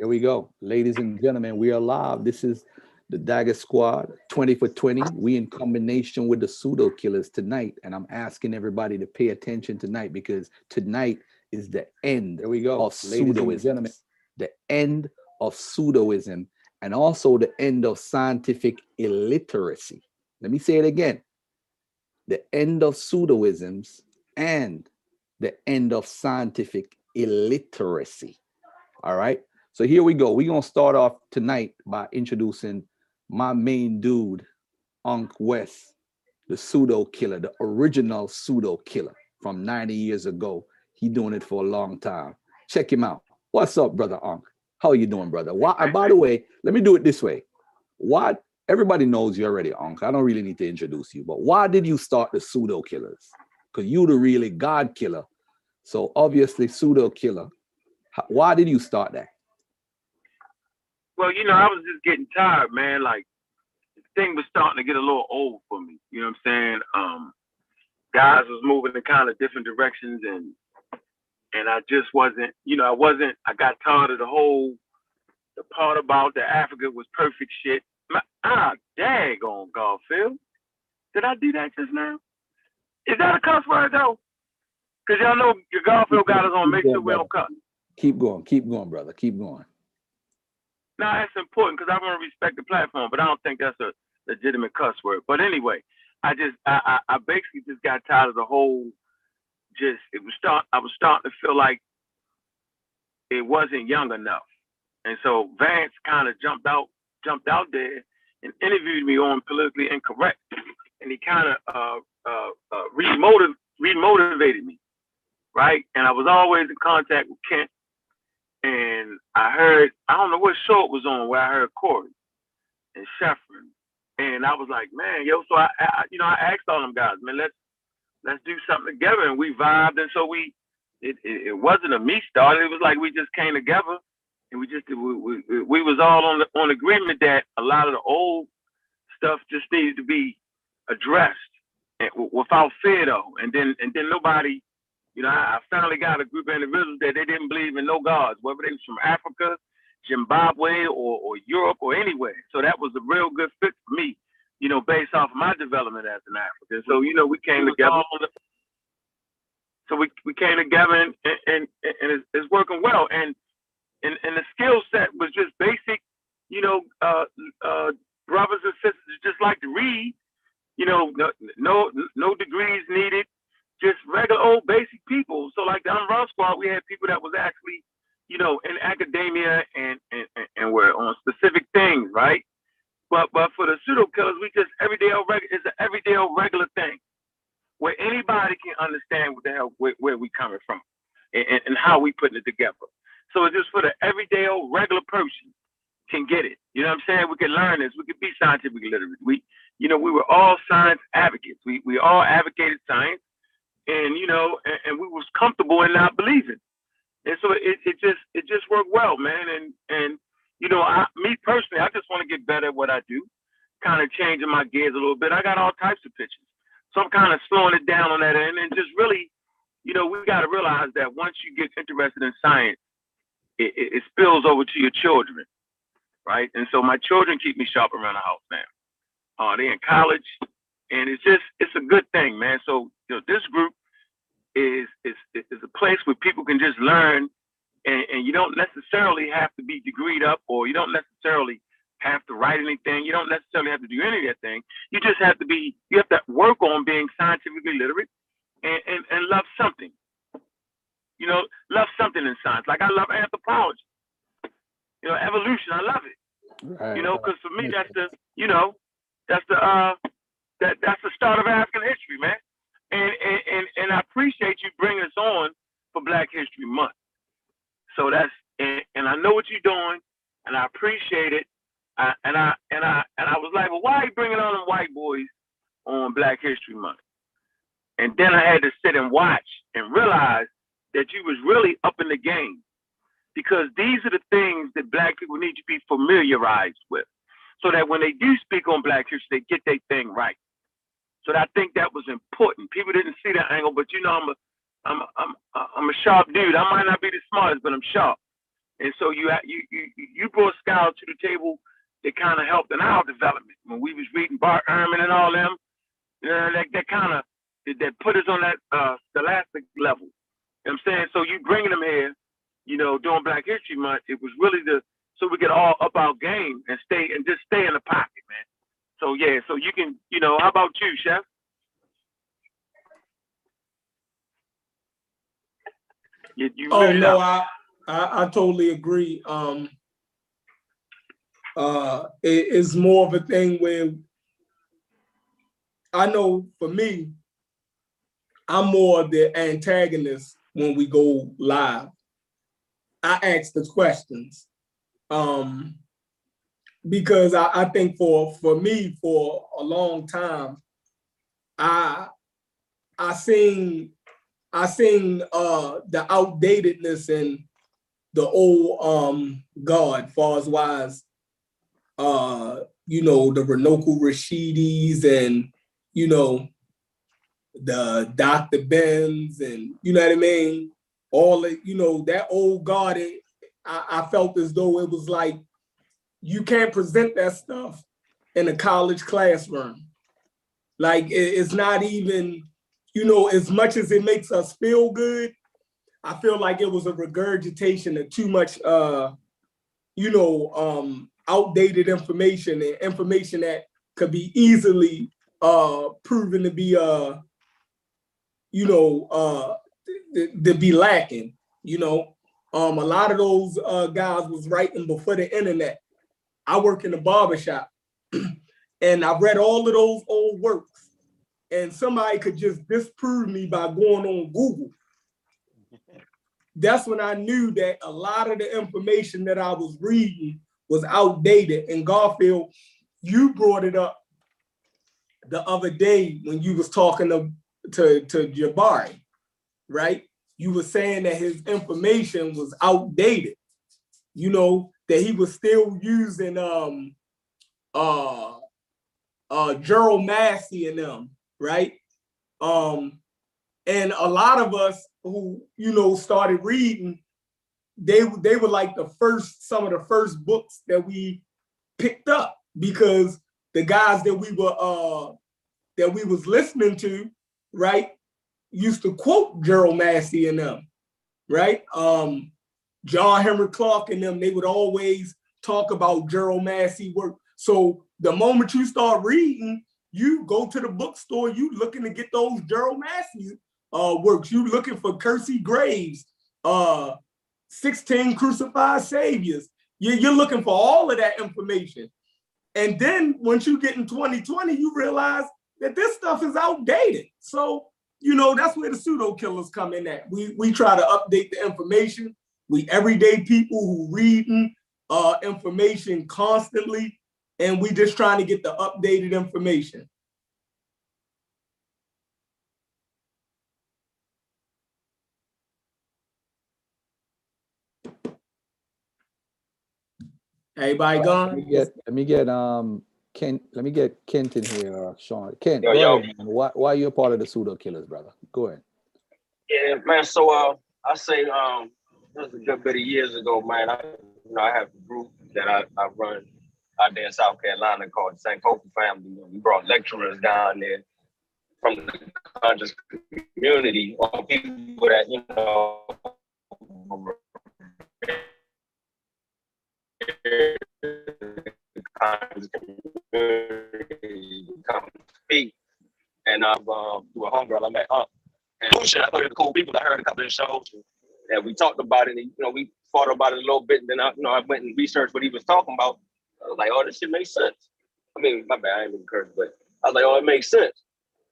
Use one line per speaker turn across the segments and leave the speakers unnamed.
Here we go. Ladies and gentlemen, we are live. This is the Dagger Squad 20 for 20. We in combination with the pseudo killers tonight. And I'm asking everybody to pay attention tonight because tonight is the end. There we go. Of pseudoism. The end of pseudoism and also the end of scientific illiteracy. Let me say it again. The end of pseudoisms and the end of scientific illiteracy. All right. So here we go. We're to start off tonight by introducing my main dude, Unc West, the pseudo killer, the original pseudo killer from 90 years ago. He doing it for a long time. Check him out. What's up, brother Unc? How you doing, brother? Why, and by the way, let me do it this way. What everybody knows you already, Unc. I don't really need to introduce you, but why did you start the pseudo killers? Because you the really God killer. So obviously pseudo killer. Why did you start that?
Well, you know, I was just getting tired, man. Like the thing was starting to get a little old for me. You know what I'm saying? Um, guys was moving in kind of different directions, and and I just wasn't. You know, I wasn't. I got tired of the whole the part about the Africa was perfect shit. My, ah, daggone Garfield. Did I do that just now? Is that a cuss word though? Cause y'all know your Garfield got us on. Make sure we don't cuss.
Keep going. Keep going, brother. Keep going.
No, that's important because I want to respect the platform, but I don't think that's a legitimate cuss word. But anyway, I just I, I, I basically just got tired of the whole just it was start I was starting to feel like it wasn't young enough. And so Vance kind of jumped out jumped out there and interviewed me on politically incorrect. And he kind of uh, uh, uh, remotiv- remotivated me, right? And I was always in contact with Kent and I heard I don't know what show it was on where I heard Corey and Sheffrin, and I was like, man, yo. So I, I, you know, I asked all them guys, man, let's let's do something together, and we vibed, and so we. It, it, it wasn't a me start. It was like we just came together, and we just we, we, we was all on the, on agreement that a lot of the old stuff just needed to be addressed and, without fear though, and then and then nobody you know, I, finally got a group of individuals that they didn't believe in no gods, whether they was from Africa, Zimbabwe, or, or Europe, or anywhere. So that was a real good fit for me, you know, based off of my development as an African. So, you know, we came together. So we, we came together and, and, and it's, it's working well. And, and, and the skill set was just basic, you know, uh, uh, brothers and sisters just like to read, you know, no, no, no degrees needed just regular old basic people. So like the Unrun Squad, we had people that was actually, you know, in academia and and, and were on specific things, right? But but for the pseudo killers, we just everyday old regular it's an everyday old regular thing where anybody can understand what the hell where, where we coming from and, and how we putting it together. So it's just for the everyday old regular person can get it. You know what I'm saying? We can learn this. We can be scientifically literate. We, you know, we were all science advocates. We we all advocated science and you know, and, and we was comfortable in not believing. And so it, it just it just worked well, man. And and you know, I me personally, I just want to get better at what I do, kind of changing my gears a little bit. I got all types of pitches. So I'm kind of slowing it down on that end and just really, you know, we got to realize that once you get interested in science, it, it, it, spills over to your children, right? And so my children keep me sharp around the house now. Uh, they in college, and it's just it's a good thing, man. So you know, this group is is is a place where people can just learn, and, and you don't necessarily have to be degreed up, or you don't necessarily have to write anything. You don't necessarily have to do any of that thing. You just have to be you have to work on being scientifically literate and, and, and love something. You know, love something in science. Like I love anthropology. You know, evolution. I love it. Right. You know, because for me that's the you know that's the uh that that's the start of African history, man. And and and, I appreciate you bringing us on for Black History Month. So that's and, and I know what you're doing, and I appreciate it. I, and I and I and I was like, well, why are you bringing on them white boys on Black History Month? And then I had to sit and watch and realize that you was really up in the game because these are the things that black people need to be familiarized with so that when they do speak on black history, they get their thing right. So I think that was important. People didn't see that angle, but you know, I'm a, I'm, a, I'm, a, I'm a sharp dude. I might not be the smartest, but I'm sharp. And so you you you you brought scholars to the table that kind of helped in our development when we was reading Bart Ehrman and all them. You know, that that kind of that, put us on that uh, scholastic level. You know I'm saying? So you bringing them here, you know, during Black History Month, it was really the so we get all up our game and stay and just stay in the pocket, man. So yeah, so you can, you know, how about you, Chef? You, you
Oh, no. I, I, I totally agree. Um, uh, it, it's more of a thing where I know for me, I'm more the antagonist when we go live. I ask the questions. Um, because I, I think for, for me, for a long time, I, I seen I seen uh the outdatedness in the old um guard, far as wise, uh, you know, the Runoko Rashidis and you know the Dr. Benz and you know what I mean? All the, you know, that old guard, it, I, I felt as though it was like you can't present that stuff in a college classroom. Like it- it's not even you know, as much as it makes us feel good, I feel like it was a regurgitation of too much, uh, you know, um, outdated information and information that could be easily uh, proven to be, uh, you know, uh, to be lacking. You know, um, a lot of those uh, guys was writing before the internet. I work in the barbershop, and I read all of those old works and somebody could just disprove me by going on Google. That's when I knew that a lot of the information that I was reading was outdated. And Garfield, you brought it up the other day when you was talking to, to, to Jabari, right? You were saying that his information was outdated. You know, that he was still using um uh uh Gerald Massey and them right? Um, and a lot of us who you know started reading, they they were like the first some of the first books that we picked up because the guys that we were uh that we was listening to, right, used to quote Gerald Massey and them, right? Um, John Henrik Clarke and them, they would always talk about Gerald Massey work. So the moment you start reading, you go to the bookstore, you looking to get those Gerald Massey uh, works. You looking for Kersey Graves, uh, 16 crucified saviors. You, you're looking for all of that information. And then once you get in 2020, you realize that this stuff is outdated. So, you know, that's where the pseudo killers come in at. We, we try to update the information. We everyday people who reading uh, information constantly and we just trying to get the updated information. Everybody
Let
gone?
me get, let me get, um, Ken, let me get Kent in here, uh, Sean. Kent,
Yo, yo.
ahead, man. Why, why you a part of the pseudo killers, brother? Go ahead.
Yeah, man. So uh, I say um, it was a good bit of years ago, man. I, you know, I have a group that I, I run out there in South Carolina called the Sankofa Family. We brought lecturers down there from the conscious community or people that you know come speak. And I've um, through a homegirl I met up. And shit, I thought they were cool people. I heard a couple of shows and we talked about it. And, you know, we fought about it a little bit. And then I, you know, I went and researched what he was talking about. I was like, oh, this shit makes sense. I mean, my bad, I ain't even cursed, but I was like, oh, it makes sense.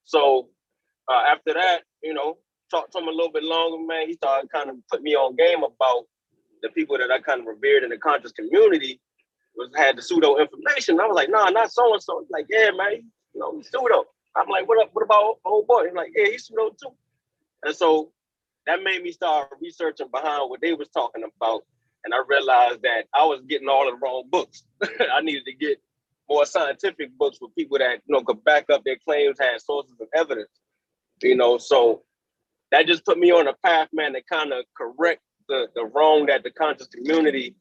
So uh, after that, you know, talked to him a little bit longer, man. He started kind of put me on game about the people that I kind of revered in the conscious community was had the pseudo information. I was like, nah, not so and so. Like, yeah, man, you know, pseudo. I'm like, what up? What about old boy? He's like, yeah, he's pseudo too. And so that made me start researching behind what they was talking about. And I realized that I was getting all of the wrong books. I needed to get more scientific books with people that you know could back up their claims, had sources of evidence. You know, so that just put me on a path, man, to kind of correct the the wrong that the conscious community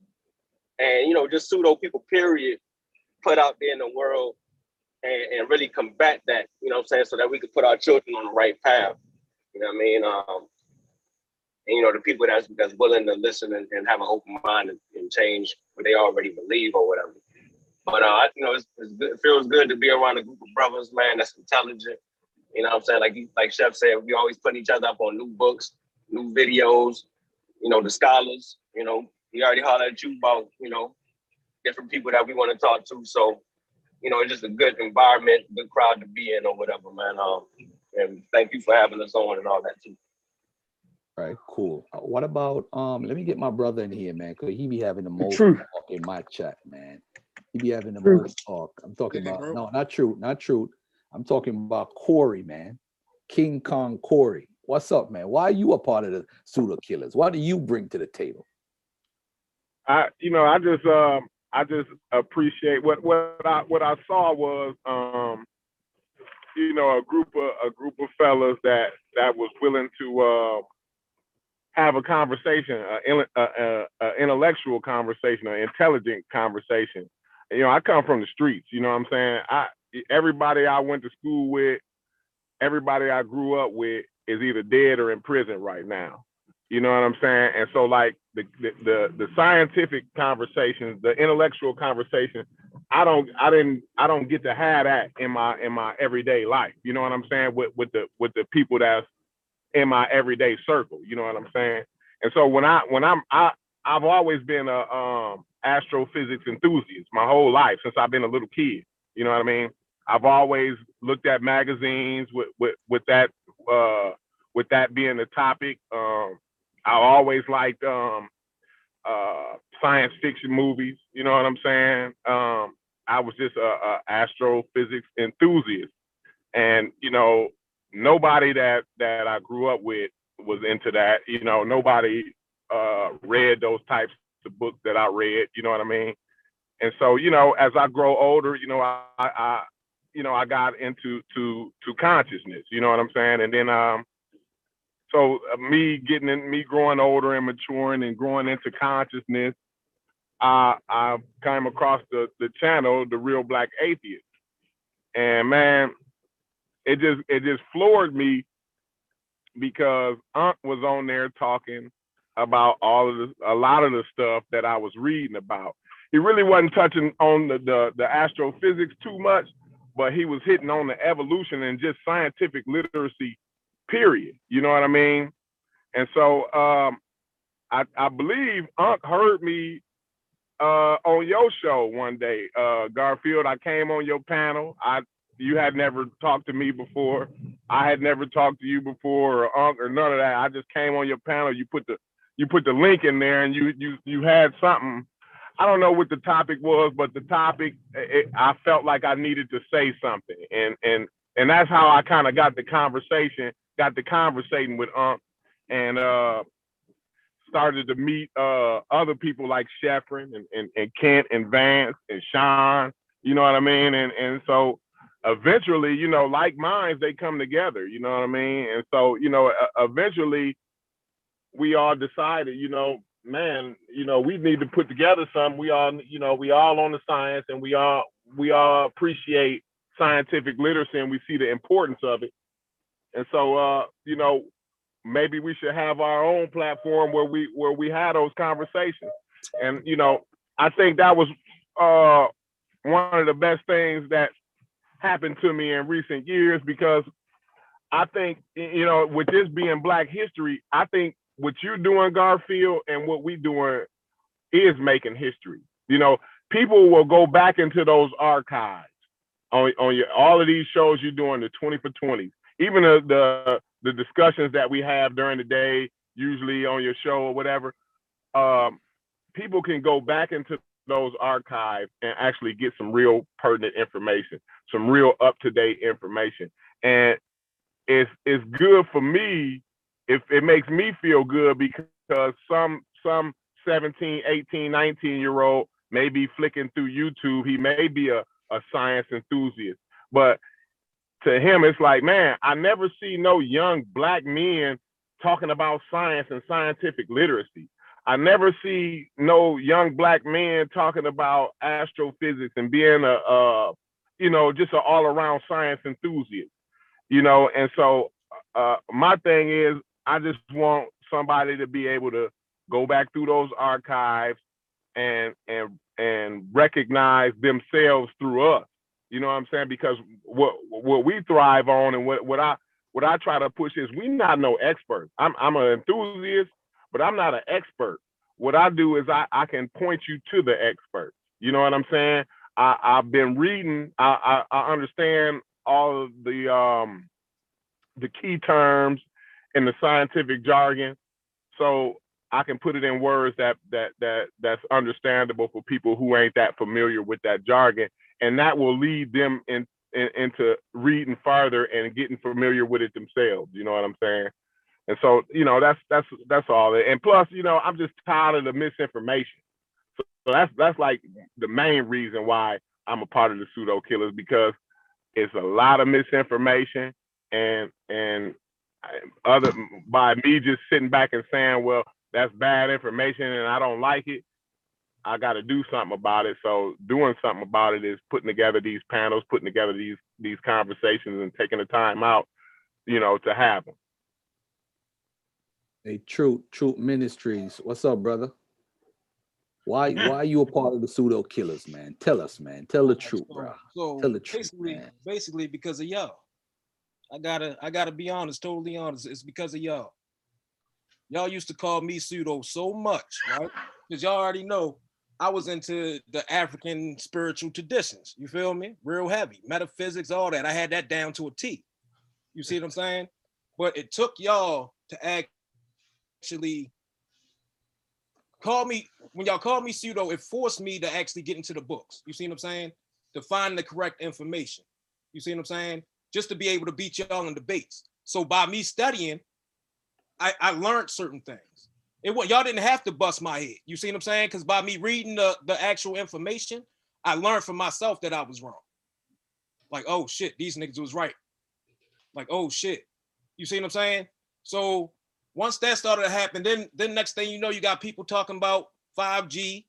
and you know just pseudo people period put out there in the world and, and really combat that, you know I'm saying, so that we could put our children on the right path. You know what I mean? Um you know, the people that's that's willing to listen and, and have an open mind and, and change what they already believe or whatever. But uh, I- you know, it's, it's good, it feels good to be around a group of brothers, man, that's intelligent. You know what I'm saying? Like like Chef said, we always putting each other up on new books, new videos, you know, the scholars, you know, he already hollered at you about, you know, different people that we want to talk to. So, you know, it's just a good environment, good crowd to be in or whatever, man. Um, and thank you for having us on and all that too.
Right, cool. Uh, What about, um, let me get my brother in here, man, cause he be having the most
Truth.
talk in my chat, man. He be having the
Truth.
most talk. I'm talking about, no, not true, not true. I'm talking about Corey, man. King Kong Corey. What's up, man? Why are you a part of the pseudo killers? What do you bring to the table?
I, you know, I just, um, I just appreciate what what I what I saw was, um, you know, a group of a group of fellas that that was willing to uh, have a conversation, a, in- a, a, a intellectual conversation, an intelligent conversation. You know, I come from the streets. You know what I'm saying? I everybody I went to school with, everybody I grew up with is either dead or in prison right now. You know what I'm saying? And so like the the the, the scientific conversations, the intellectual conversation, I don't I didn't I don't get to have that in my in my everyday life. You know what I'm saying? With with the with the people that's in my everyday circle. You know what I'm saying? And so when I when I'm I I've always been a um astrophysics enthusiast my whole life since I've been a little kid. You know what I mean? I've always looked at magazines with with with that uh with that being the topic. Um I always liked um, uh, science fiction movies. You know what I'm saying? Um, I was just a, a astrophysics enthusiast, and you know, nobody that that I grew up with was into that. You know, nobody uh, read those types of books that I read. You know what I mean? And so, you know, as I grow older, you know, I, I, you know, I got into to to consciousness. You know what I'm saying? And then um, so uh, me getting in, me growing older and maturing and growing into consciousness, I I came across the the channel, the Real Black Atheist, and man, it just it just floored me because Unc was on there talking about all of the a lot of the stuff that I was reading about. He really wasn't touching on the the, the astrophysics too much, but he was hitting on the evolution and just scientific literacy period. You know what I mean? And so um, I, I believe Unc heard me uh, on your show one day, uh, Garfield. I came on your panel. I you had never talked to me before. I had never talked to you before, or Unc, or none of that. I just came on your panel. You put the you put the link in there, and you you you had something. I don't know what the topic was, but the topic it, I felt like I needed to say something, and and and that's how I kind of got the conversation got the conversating with Unc and uh, started to meet uh, other people like Sheffrin and, and, and Kent and Vance and Sean, you know what I mean? And and so eventually, you know, like minds, they come together, you know what I mean? And so, you know, eventually we all decided, you know, man, you know, we need to put together something. We all, you know, we all on the science and we all we all appreciate scientific literacy and we see the importance of it. And so, uh, you know, maybe we should have our own platform where we where we had those conversations. And you know, I think that was uh, one of the best things that happened to me in recent years because I think you know, with this being Black History, I think what you're doing, Garfield, and what we're doing is making history. You know, people will go back into those archives on on your all of these shows you're doing, the 20 for 20s even the, the the discussions that we have during the day, usually on your show or whatever, um, people can go back into those archives and actually get some real pertinent information, some real up to date information, and it's it's good for me if it makes me feel good because some some 17, 18, 19 year old may be flicking through YouTube. He may be a, a science enthusiast, but to him, it's like, man, I never see no young black men talking about science and scientific literacy. I never see no young black men talking about astrophysics and being a, uh, you know, just an all around science enthusiast, you know. And so, uh, my thing is, I just want somebody to be able to go back through those archives and and and recognize themselves through us. You know what I'm saying? Because what what we thrive on and what what I what I try to push is we not no experts. I'm I'm an enthusiast, but I'm not an expert. What I do is I, I can point you to the experts. You know what I'm saying? I, I've been reading, I, I, I understand all of the um the key terms in the scientific jargon. So I can put it in words that that that that's understandable for people who ain't that familiar with that jargon, and that will lead them in, in into reading farther and getting familiar with it themselves. You know what I'm saying? And so you know that's that's that's all. And plus, you know, I'm just tired of the misinformation. So, that's that's like the main reason why I'm a part of the pseudo killers because it's a lot of misinformation and and other by me just sitting back and saying, well, that's bad information and I don't like it, I got to do something about it. So doing something about it is putting together these panels, putting together these these conversations, and taking the time out, you know, to have them.
Hey, Truth, Truth Ministries. What's up, brother? Why why are you a part of the pseudo killers, man? Tell us, man. Tell the truth, bro.
So
Tell the truth,
basically,
man.
basically because of y'all. I gotta, I gotta be honest, totally honest. It's because of y'all. Y'all used to call me pseudo so much, right? Because y'all already know I was into the African spiritual traditions. You feel me? Real heavy metaphysics, all that. I had that down to a T. You see what I'm saying? But it took y'all to actually call me when y'all called me pseudo. It forced me to actually get into the books. You see what I'm saying? To find the correct information. You see what I'm saying? Just to be able to beat y'all in debates. So by me studying, I, I learned certain things. It wa- y'all didn't have to bust my head. You see what I'm saying? Because by me reading the, the actual information, I learned for myself that I was wrong. Like, oh shit, these niggas was right. Like, oh shit. You see what I'm saying? So once that started to happen, then then next thing you know, you got people talking about 5G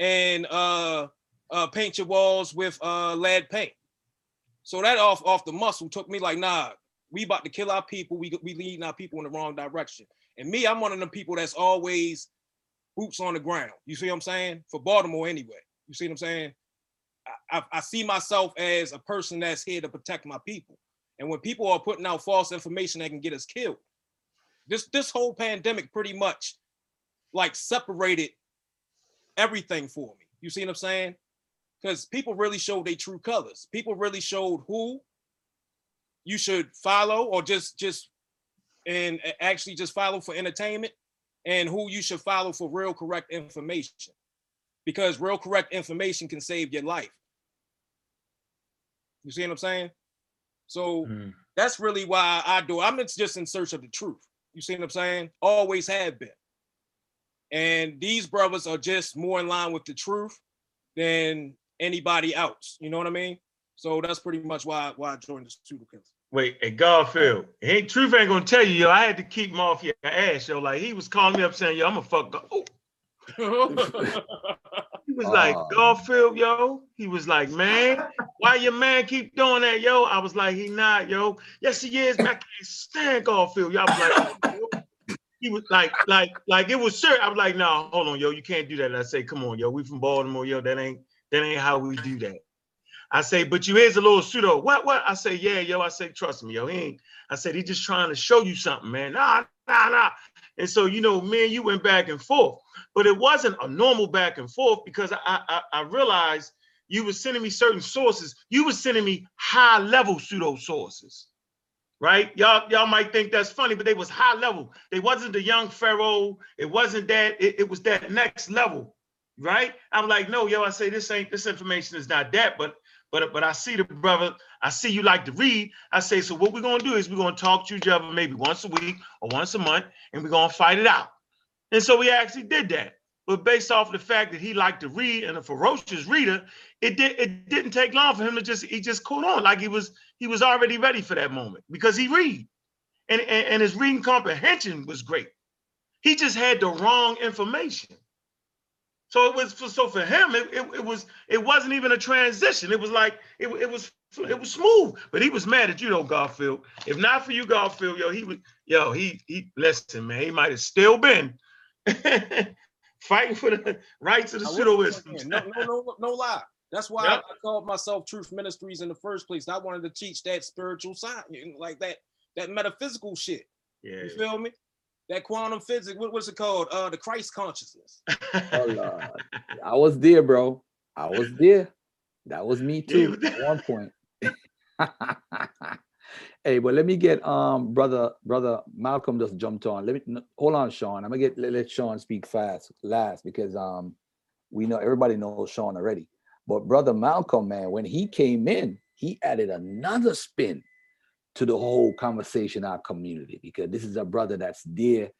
and uh uh paint your walls with uh lead paint. So that off off the muscle took me like, nah, we about to kill our people. We we leading our people in the wrong direction. And me, I'm one of them people that's always boots on the ground. You see what I'm saying? For Baltimore anyway. You see what I'm saying? I, I, I see myself as a person that's here to protect my people. And when people are putting out false information that can get us killed, this this whole pandemic pretty much like separated everything for me. You see what I'm saying? Because people really showed their true colors. People really showed who you should follow or just just and actually just follow for entertainment and who you should follow for real correct information because real correct information can save your life you see what i'm saying so mm. that's really why i do i'm just in search of the truth you see what i'm saying always have been and these brothers are just more in line with the truth than anybody else you know what i mean so that's pretty much why why i joined the pseudo killers
Wait, at Garfield, ain't truth ain't gonna tell you, yo. I had to keep him off your ass, yo. Like he was calling me up saying, yo, I'm gonna fuck. Gar- Oh, he was like,
Oh.
Garfield, yo. He was like, man, why your man keep doing that, yo? I was like, he not, yo. Yes, he is. Man, I can't stand Garfield. Yo, I was like, oh, yo. he was like, like, like it was sir. I was like, no, hold on, yo, you can't do that. And I say, come on, yo, we from Baltimore, yo. That ain't that ain't how we do that. I say, but you is a little pseudo. What? What? I say, yeah, yo. I say, trust me, yo. He ain't. I said, he just trying to show you something, man. Nah, nah, nah. And so, you know, me and you went back and forth, but it wasn't a normal back and forth because I, I, I realized you were sending me certain sources. You were sending me high level pseudo sources, right? Y'all, y'all might think that's funny, but they was high level. They wasn't the young pharaoh. It wasn't that. It, it was that next level, right? I'm like, no, yo. I say this ain't. This information is not that, but but but I see the brother, I see you like to read. I say, so what we're gonna do is we're gonna talk to each other maybe once a week or once a month, and we're gonna fight it out. And so we actually did that. But based off the fact that he liked to read and a ferocious reader, it did it didn't take long for him to just he just caught on like he was he was already ready for that moment because he read and and, and his reading comprehension was great. He just had the wrong information. So it was for so for him, it, it, it was it wasn't even a transition. It was like it, it was it was smooth. But he was mad at you though, Garfield. If not for you, Garfield, yo, he would yo, he he listen, man, he might have still been fighting for the rights of the
I
pseudo
wasn't saying- No, no, no, no lie. That's why
Yep.
I called myself Truth Ministries in the first place. I wanted to teach that spiritual side, like that, that metaphysical shit.
Yeah.
You feel me? That quantum physics. What, what's it called? Uh, the Christ consciousness.
Oh, Lord. I was there, bro. I was there. That was me too
were
at one point. hey, but let me get um brother brother Malcolm just jumped on. Let me hold on, Sean. I'm gonna get let, let Sean speak fast last because um we know everybody knows Sean already. But brother Malcolm, man, when he came in, he added another spin to the whole conversation, our community, because this is a brother that's there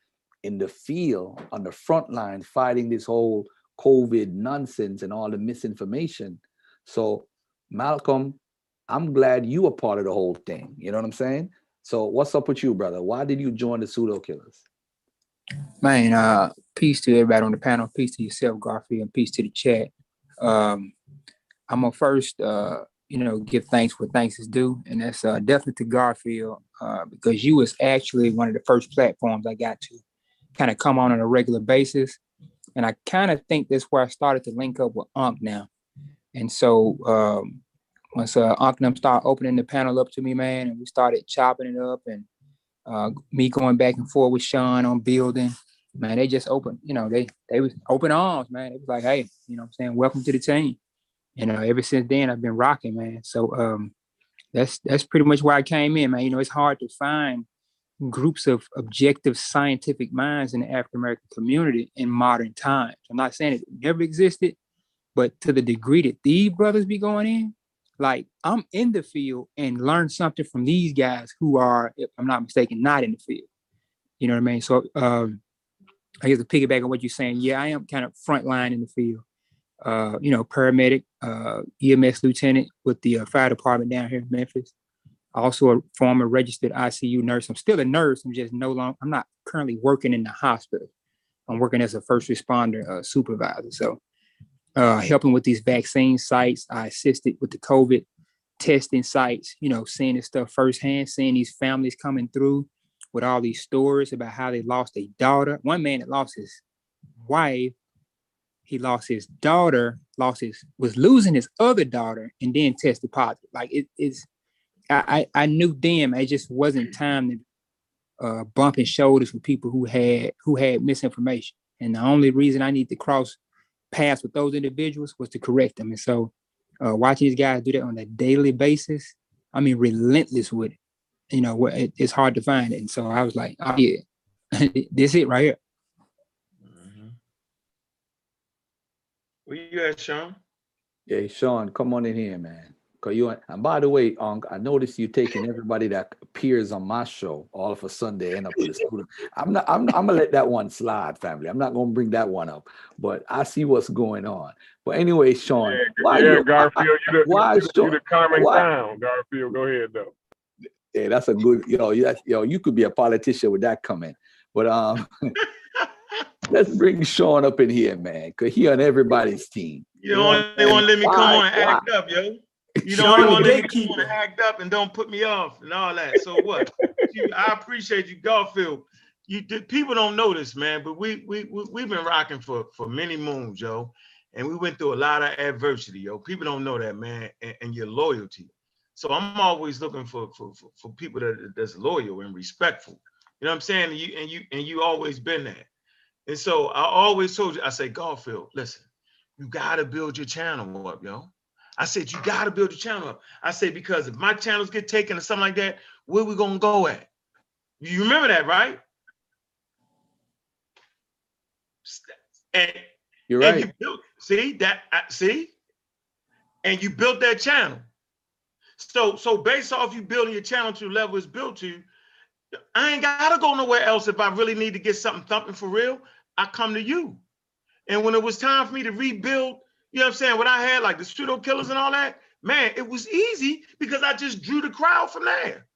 in the field on the front line fighting this whole COVID nonsense and all the misinformation. So, Malcolm, I'm glad you were part of the whole thing. You know what I'm saying? So, what's up with you, brother? Why did you join the pseudo killers?
Man, uh, peace to everybody on the panel. Peace to yourself, Garfield, and peace to the chat. Um, I'm gonna first, uh, you know, give thanks where thanks is due, and that's uh, definitely to Garfield uh, because you was actually one of the first platforms I got to kind of come on on a regular basis, and I kind of think that's where I started to link up with Unc now. And so um, once uh, and them start opening the panel up to me, man, and we started chopping it up, and uh, me going back and forth with Sean on building man, they just open, you know, they they was open arms, man. It was like, hey, you know what I'm saying, welcome to the team. You know, ever since then I've been rocking, man. So um that's that's pretty much why I came in, man. You know, it's hard to find groups of objective scientific minds in the African American community in modern times. I'm not saying it never existed, but to the degree that these brothers be going in, like I'm in the field and learn something from these guys who are, if I'm not mistaken, not in the field. You know what I mean? So um I guess to piggyback on what you're saying, yeah, I am kind of frontline in the field. Uh, you know, paramedic, uh, EMS lieutenant with the uh, fire department down here in Memphis. Also a former registered ICU nurse. I'm still a nurse. I'm just no longer. I'm not currently working in the hospital. I'm working as a first responder uh, supervisor. So, uh, helping with these vaccine sites. I assisted with the COVID testing sites. You know, seeing this stuff firsthand, seeing these families coming through with all these stories about how they lost a daughter. One man that lost his wife, he lost his daughter, lost his was losing his other daughter, and then tested positive. Like it is, I I, I knew then it just wasn't time to uh, bumping shoulders with people who had who had misinformation. And the only reason I need to cross paths with those individuals was to correct them. And so, uh, watching these guys do that on a daily basis, I mean, relentless with it you know, it, it's hard to find it. And so I was like, oh yeah, this it right here.
Where you at, Sean?
Hey, Sean, come on in here, man. Cause you and by the way, Unc, I noticed you taking everybody that appears on my show all of a sudden they end up with a student. I'm not. I'm. I'm gonna let that one slide, family. I'm not gonna bring that one up. But I see what's going on. But anyway, Sean,
Yeah,
why
yeah,
you?
Garfield, you the,
why
you, the,
Sean-
you the calming
why-
down, Garfield. Go ahead though.
Yeah, that's a good. You know, yeah, you know, you could be a politician with that comment. But um, let's bring Sean up in here, man, cause he on everybody's team.
You don't
what I'm
want to let me come
Why?
on and act up, yo. You
Sean
don't
the
want to let me come on and act up and don't put me off and all that. So what? you, I appreciate you, Garfield. You did- people don't know this, man, but we we we we've been rocking for for many moons, yo, and we went through a lot of adversity, yo. People don't know that, man, and, and your loyalty. So I'm always looking for for for, for people that that's loyal and respectful. You know what I'm saying? And you and you and you always been that. And so I always told you, I say, Garfield, listen, you gotta build your channel up, yo. I said, you gotta build your channel up. I said, because if my channels get taken or something like that, where we gonna go at? You remember that, right? And,
You're
and
right.
you built, see that, see? And you built that channel. So, so based off you building your channel to the level it's built to, I ain't gotta go nowhere else if I really need to get something thumping for real. I come to you. And when it was time for me to rebuild, you know what I'm saying, what I had, like the pseudo killers and all that, man, it was easy because I just drew the crowd from there.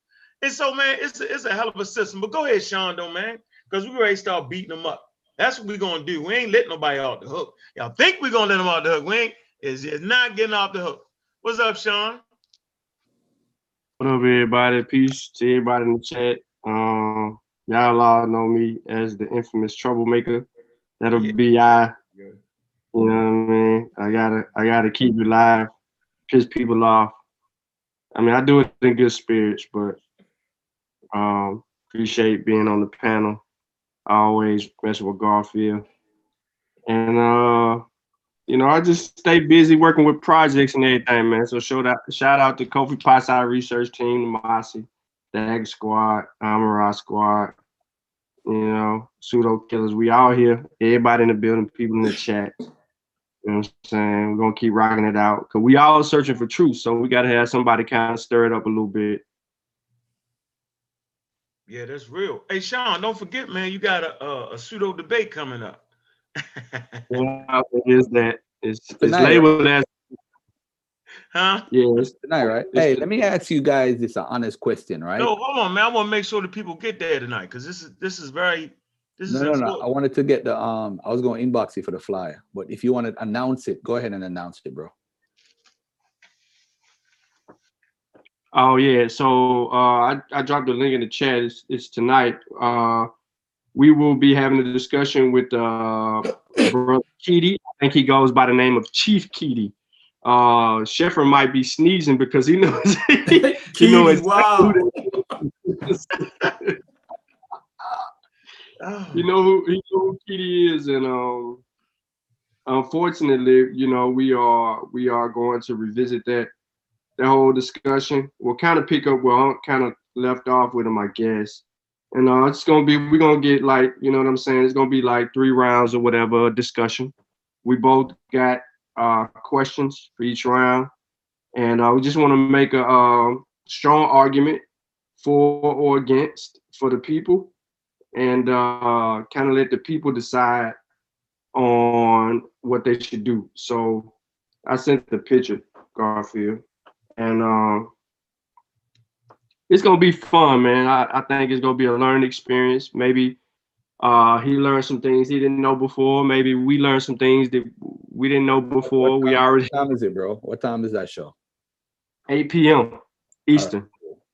And so, man, it's a, it's a hell of a system. But go ahead, Sean, though, man. because we ready to start beating them up. That's what we're gonna do. We ain't letting nobody off the hook. Y'all think we're gonna let them off the hook. We ain't, is is not getting off the hook. What's up, Sean?
What up, everybody? Peace to everybody in the chat. Um, y'all all know me as the infamous troublemaker. That'll
Yeah.
be I. You know what I mean? I gotta, I gotta keep it live, piss people off. I mean, I do it in good spirits, but um, appreciate being on the panel. I always mess with Garfield, and uh, you know, I just stay busy working with projects and everything, man. So shout out, shout out to Kofi Pie research team, the Mossy, the Egg Squad, Amara Squad, you know, pseudo killers. We all here. Everybody in the building, people in the chat. You know what I'm saying? We're gonna keep rocking it out. Cause we all searching for truth. So we gotta have somebody kind of stir it up a little bit.
Yeah, that's real. Hey, Sean, don't forget, man, you got a a, a pseudo debate coming up.
Yeah, it is that it's, it's labeled as
huh?
yeah, it's,
Tonight, right?
It's
Hey,
the-
let me ask you guys this an honest question, right?
No, hold on, man. I want to make sure that people get there tonight because this is this is very this
No,
is
no, no. I wanted to get the um. I was going to inbox you for the flyer, but if you want to announce it, go ahead and announce it, bro.
Oh yeah, so uh, I I dropped the link in the chat. It's, it's tonight. Uh, we will be having a discussion with uh, brother Keedy. I think he goes by the name of Chief Keedy. Uh, Sheffer might be sneezing because he knows he knows
wow.
Oh,
you know who you know who Keedy is, and um, unfortunately, you know we are we are going to revisit that that whole discussion. We'll kind of pick up where I kind of left off with him, I guess. And uh, it's gonna be we're gonna get like you know what I'm saying. It's gonna be like three rounds or whatever discussion. We both got uh questions for each round, and uh, we just want to make a um strong argument for or against for the people and uh, kind of let the people decide on what they should do. So I sent the picture, Garfield, and um, it's gonna be fun, man. I, I think it's gonna be a learning experience. Maybe uh, he learned some things he didn't know before. Maybe we learned some things that we didn't know before.
What
We already
What time is it, bro? What time is that show?
8 p.m. Eastern.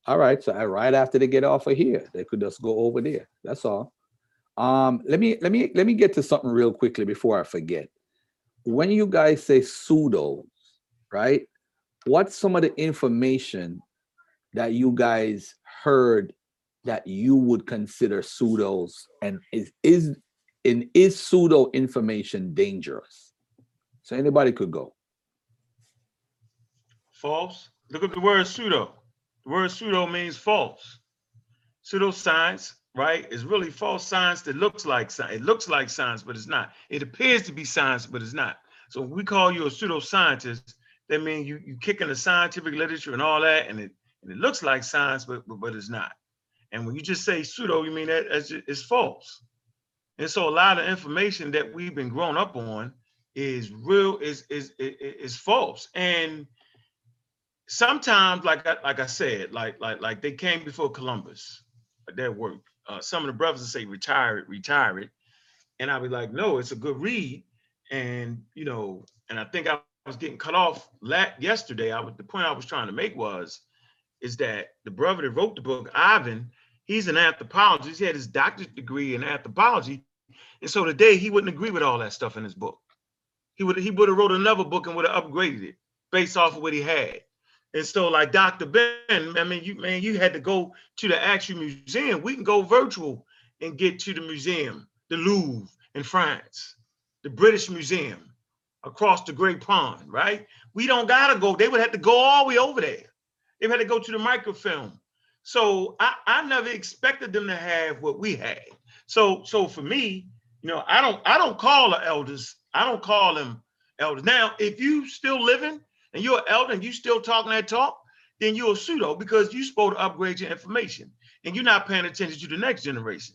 All right, so uh, right after they get off of here, they could just go over there. That's all. Um, let me let me let me get to something real quickly before I forget. When you guys say pseudos, right? What's some of the information that you guys heard that you would consider pseudos, and is is and is pseudo information dangerous? So anybody could go.
false. Look at the word pseudo. The word pseudo means false. Pseudoscience, right, is really false science that looks like science. It looks like science, but it's not. It appears to be science, but it's not. So we call you a pseudoscientist, that means you you kicking the scientific literature and all that, and it and it looks like science, but but, but it's not. And when you just say pseudo, you mean that it's false. And so a lot of information that we've been grown up on is real, is is is, is false. And sometimes, like I, like I said, like like like they came before Columbus, their work. Uh, some of the brothers would say retire it, retire it, and I'd be like, no, it's a good read, and you know, and I think I was getting cut off yesterday. I was the point I was trying to make was, is that the brother that wrote the book, Ivan, he's an anthropologist. He had his doctorate degree in anthropology, and so today he wouldn't agree with all that stuff in his book. He would he would have wrote another book and would have upgraded it based off of what he had. And so, like Dr. Ben, I mean, you man, you had to go to the actual museum. We can go virtual and get to the museum, the Louvre in France, the British Museum across the Great Pond, right? We don't gotta go. They would have to go all the way over there. They had to go to the microfilm. So I, I never expected them to have what we had. So so for me, you know, I don't I don't call the elders. I don't call them elders. Now, if you still living and you're an elder and you still talking that talk, then you're a pseudo because you're supposed to upgrade your information and you're not paying attention to the next generation.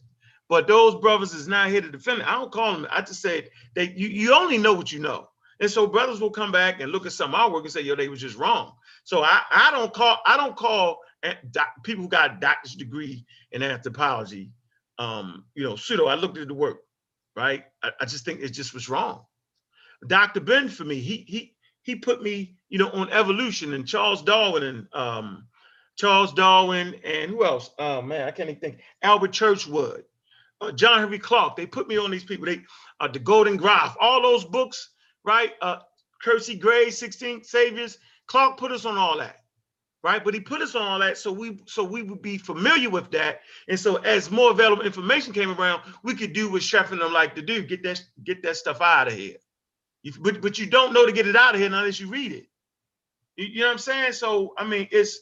But those brothers is not here to defend it. I don't call them. I just said that you, you only know what you know. And so brothers will come back and look at some of our work and say, yo, they was just wrong. So I, I don't call, I don't call doc- people who got a doctor's degree in anthropology um, you know, pseudo. I looked at the work, right? I, I just think it just was wrong. Dr. Ben for me, he he he put me, you know, on evolution and Charles Darwin and um Charles Darwin and who else? Oh man, I can't even think. Albert Churchward, uh, John Henrik Clarke. They put me on these people. They uh, the Golden Graph, all those books, right? Uh, Kersey Gray, 16 Saviors. Clarke put us on all that, right? But he put us on all that so we so we would be familiar with that. And so as more available information came around, we could do what Chef and them like to do: get that get that stuff out of here. You, but but you don't know to get it out of here unless you read it. You, you know what I'm saying? So I mean, it's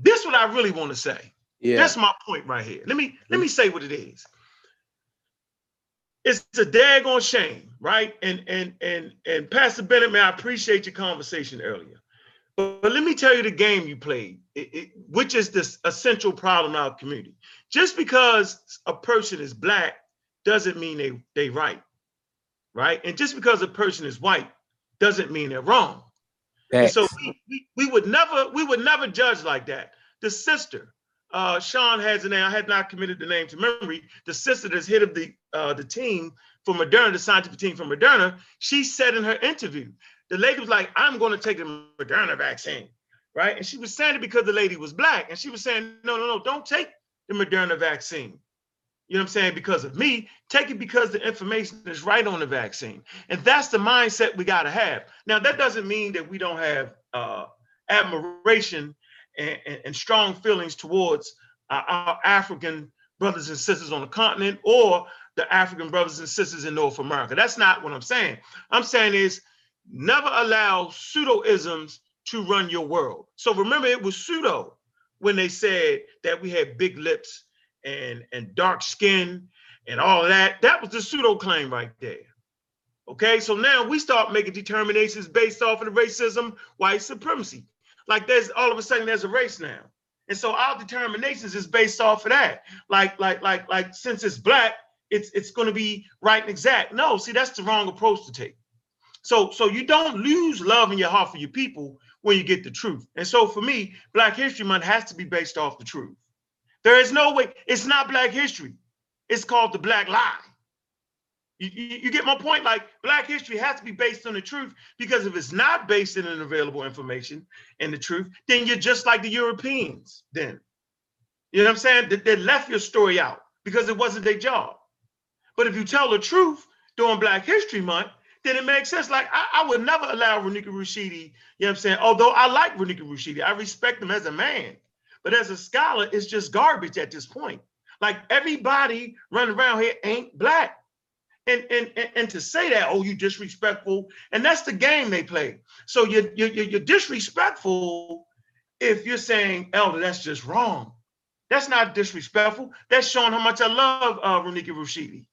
this what I really want to say.
Yeah.
That's my point right here. Let me let me say what it is. It's a daggone shame, right? And and and and Pastor Bennett, man, I appreciate your conversation earlier. But, let me tell you the game you played, it- it- which is this essential problem in our community. Just because a person is black doesn't mean they they right, right? And just because a person is white doesn't mean they're wrong. So we, we, we would never we would never judge like that. The sister, uh, Sean has a name. I had not committed the name to memory. The sister that's head of the uh, the team for Moderna, the scientific team for Moderna, she said in her interview, the lady was like, "I'm going to take the Moderna vaccine," right? And she was saying it because the lady was black, and she was saying, "No, no, no, don't take the Moderna vaccine." You know what I'm saying? Because of me, take it because the information is right on the vaccine. And that's the mindset we got to have. Now, that doesn't mean that we don't have uh, admiration and, and, and strong feelings towards our, our African brothers and sisters on the continent or the African brothers and sisters in North America. That's not what I'm saying. I'm saying is never allow pseudoisms to run your world. So remember, it was pseudo when they said that we had big lips and and dark skin and all that. That was the pseudo claim right there. Okay, so now we start making determinations based off of the racism, white supremacy. Like there's all of a sudden there's a race now. And so our determinations is based off of that. Like, like, like, like since it's black, it's it's gonna be right and exact. No, see, that's the wrong approach to take. So, so you don't lose love in your heart for your people when you get the truth. And so for me, Black History Month has to be based off the truth. There is no way, it's not Black history. It's called the Black lie. You, you, you get my point? Like Black history has to be based on the truth because if it's not based in an available information and the truth, then you're just like the Europeans. Then, you know what I'm saying? They, they left your story out because it wasn't their job. But if you tell the truth during Black History Month, then it makes sense. Like I, I would never allow Runoko Rashidi, you know what I'm saying? Although I like Runoko Rashidi, I respect him as a man. But as a scholar, it's just garbage at this point. Like everybody running around here ain't black. And, and, and, and to say that, oh, you disrespectful, and that's the game they play. So you're, you're, you're disrespectful if you're saying, Elder, that's just wrong. That's not disrespectful. That's showing how much I love uh, Runoko Rashidi.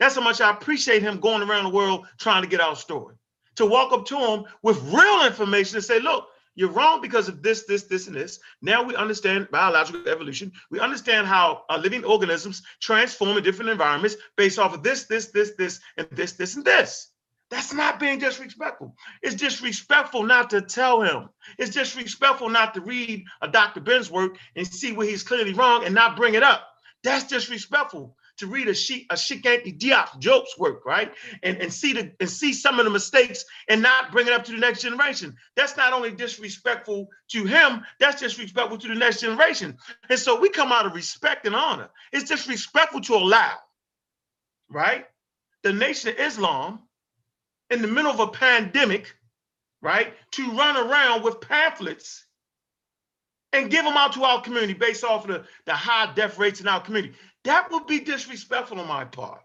That's how much I appreciate him going around the world trying to get our story. To walk up to him with real information and say, look, you're wrong because of this, this, this, and this. Now we understand biological evolution. We understand how uh, living organisms transform in different environments based off of this, this, this, this, and this, this, and this. That's not being disrespectful. It's disrespectful not to tell him. It's disrespectful not to read a Dr. Ben's work and see where he's clearly wrong and not bring it up. That's disrespectful to read a Sheikh a Anthony Diop Jokes work, right? And and see the and see some of the mistakes and not bring it up to the next generation. That's not only disrespectful to him, that's disrespectful to the next generation. And so we come out of respect and honor. It's disrespectful to allow, right? The Nation of Islam in the middle of a pandemic, right, to run around with pamphlets and give them out to our community based off of the, the high death rates in our community. That would be disrespectful on my part.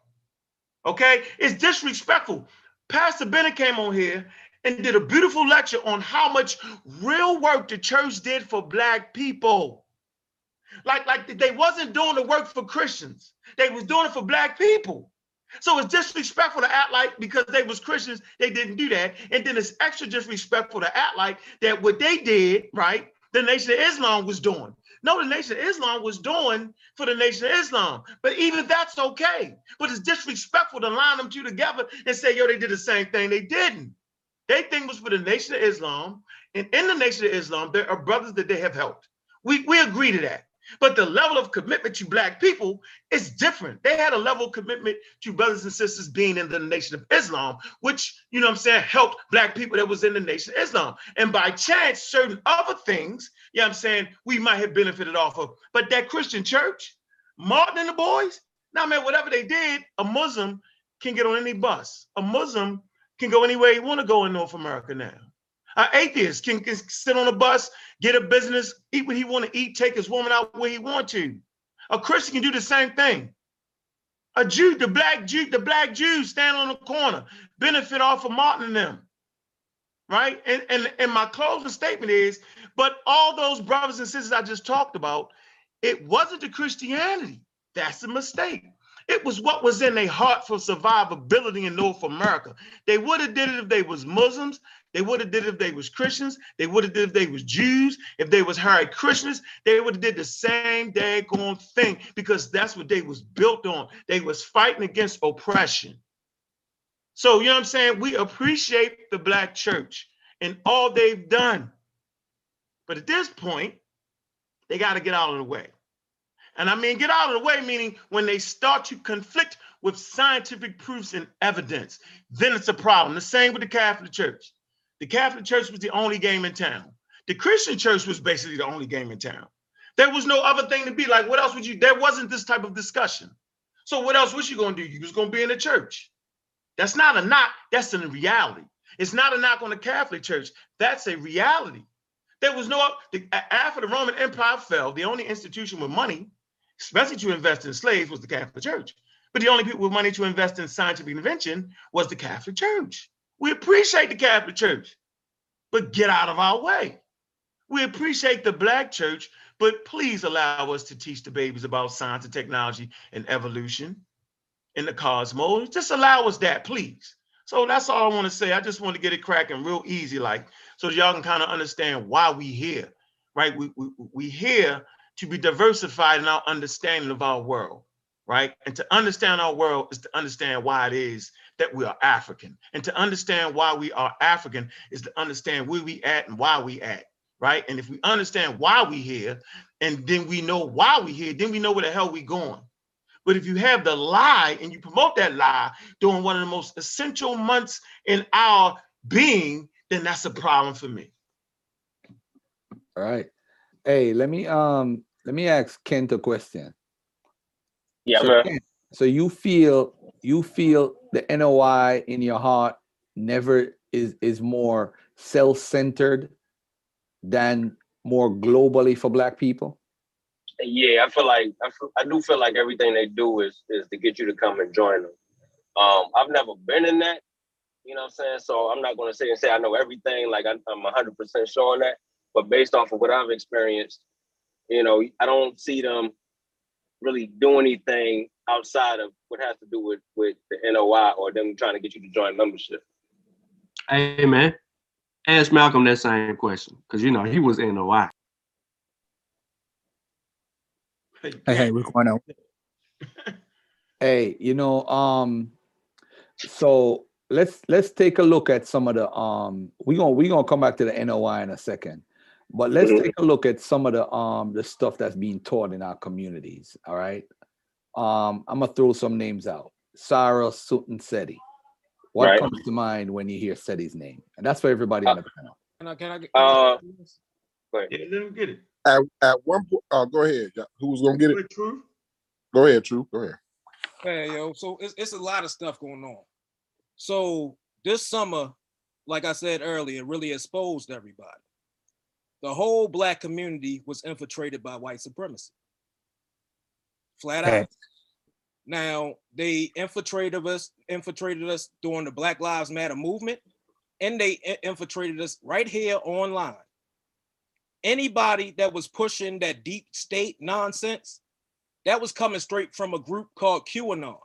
Okay? It's disrespectful. Pastor Bennett came on here and did a beautiful lecture on how much real work the church did for black people. Like, like they wasn't doing the work for Christians. They was doing it for black people. So it's disrespectful to act like because they was Christians, they didn't do that. And then it's extra disrespectful to act like that what they did, right, the Nation of Islam was doing. No, the Nation of Islam was doing for the Nation of Islam. But even that's okay. But it's disrespectful to line them two together and say, yo, they did the same thing. They didn't. They thing was for the Nation of Islam. And in the Nation of Islam, there are brothers that they have helped. We, we agree to that. But the level of commitment to black people is different. They had a level of commitment to brothers and sisters being in the nation of Islam, which, you know I'm saying, helped black people that was in the nation of Islam. And by chance, certain other things, you know what I'm saying, we might have benefited off of. But that Christian church, Martin and the boys, now man, whatever they did, a Muslim can get on any bus. A Muslim can go anywhere he want to go in North America now. An atheist can, can sit on a bus, get a business, eat what he want to eat, take his woman out where he want to. A Christian can do the same thing. A Jew, the black Jew, the black Jews stand on the corner, benefit off of Martin and them. Right? And, and, and my closing statement is, but all those brothers and sisters I just talked about, it wasn't the Christianity. That's a mistake. It was what was in their heart for survivability in North America. They would have did it if they was Muslims. They would have did it if they was Christians. They would have did if they was Jews. If they was Hare Krishnas, they would have did the same daggone thing because that's what they was built on. They was fighting against oppression. So you know what I'm saying? We appreciate the black church and all they've done. But at this point, they got to get out of the way. And I mean, get out of the way, meaning when they start to conflict with scientific proofs and evidence, then it's a problem. The same with the Catholic Church. The Catholic Church was the only game in town. The Christian Church was basically the only game in town. There was no other thing to be like. What else would you? There wasn't this type of discussion. So what else was you gonna do? You was gonna be in the church. That's not a knock. That's a reality. It's not a knock on the Catholic Church. That's a reality. There was no the, after the Roman Empire fell. The only institution with money especially to invest in slaves, was the Catholic Church. But the only people with money to invest in scientific invention was the Catholic Church. We appreciate the Catholic Church, but get out of our way. We appreciate the Black Church, but please allow us to teach the babies about science and technology and evolution in the cosmos. Just allow us that, please. So that's all I want to say. I just want to get it cracking real easy, like, so y'all can kind of understand why we here, right? We, we, we here to be diversified in our understanding of our world, right? And to understand our world is to understand why it is that we are African. And to understand why we are African is to understand where we at and why we at, right? And if we understand why we here, and then we know why we here, then we know where the hell we going. But if you have the lie and you promote that lie during one of the most essential months in our being, then that's a problem for me.
All right. Hey, let me um let me ask Kent a question.
Yeah,
so,
man.
Kent, so you feel you feel the NOI in your heart never is is more self-centered than more globally for black people?
Yeah, I feel like I, feel, I do feel like everything they do is is to get you to come and join them. Um, I've never been in that, you know what I'm saying? So I'm not gonna say and say I know everything, like I'm, I'm 100% sure on that. But based off of what I've experienced, you know, I don't see them really do anything outside of what has to do with with the NOI or them trying to get you to join membership.
Hey man, ask Malcolm that same question because you know he was in the NOI.
Hey, hey, what's going on?
Hey, you know, um, so let's let's take a look at some of the um we're gonna we're gonna come back to the NOI in a second. But let's
Mhm.
take a look at some of the um the stuff that's being taught in our communities. All right. Um, I'm gonna throw some names out. Sarah Sutton Seti. What
Right.
comes to mind when you hear Seti's name? And that's for everybody on the panel.
Can I, can I get?
Uh,
Yeah, let them get it.
At, at one point, uh, go ahead. Yeah, Who was gonna get it?
Wait, Truth.
Go ahead, True. Go ahead.
Hey, yo, so it's, it's a lot of stuff going on. So this summer, like I said earlier, really exposed everybody. The whole black community was infiltrated by white supremacy. Flat out. Now they infiltrated us, infiltrated us during the Black Lives Matter movement, and they infiltrated us right here online. Anybody that was pushing that deep state nonsense, that was coming straight from a group called QAnon,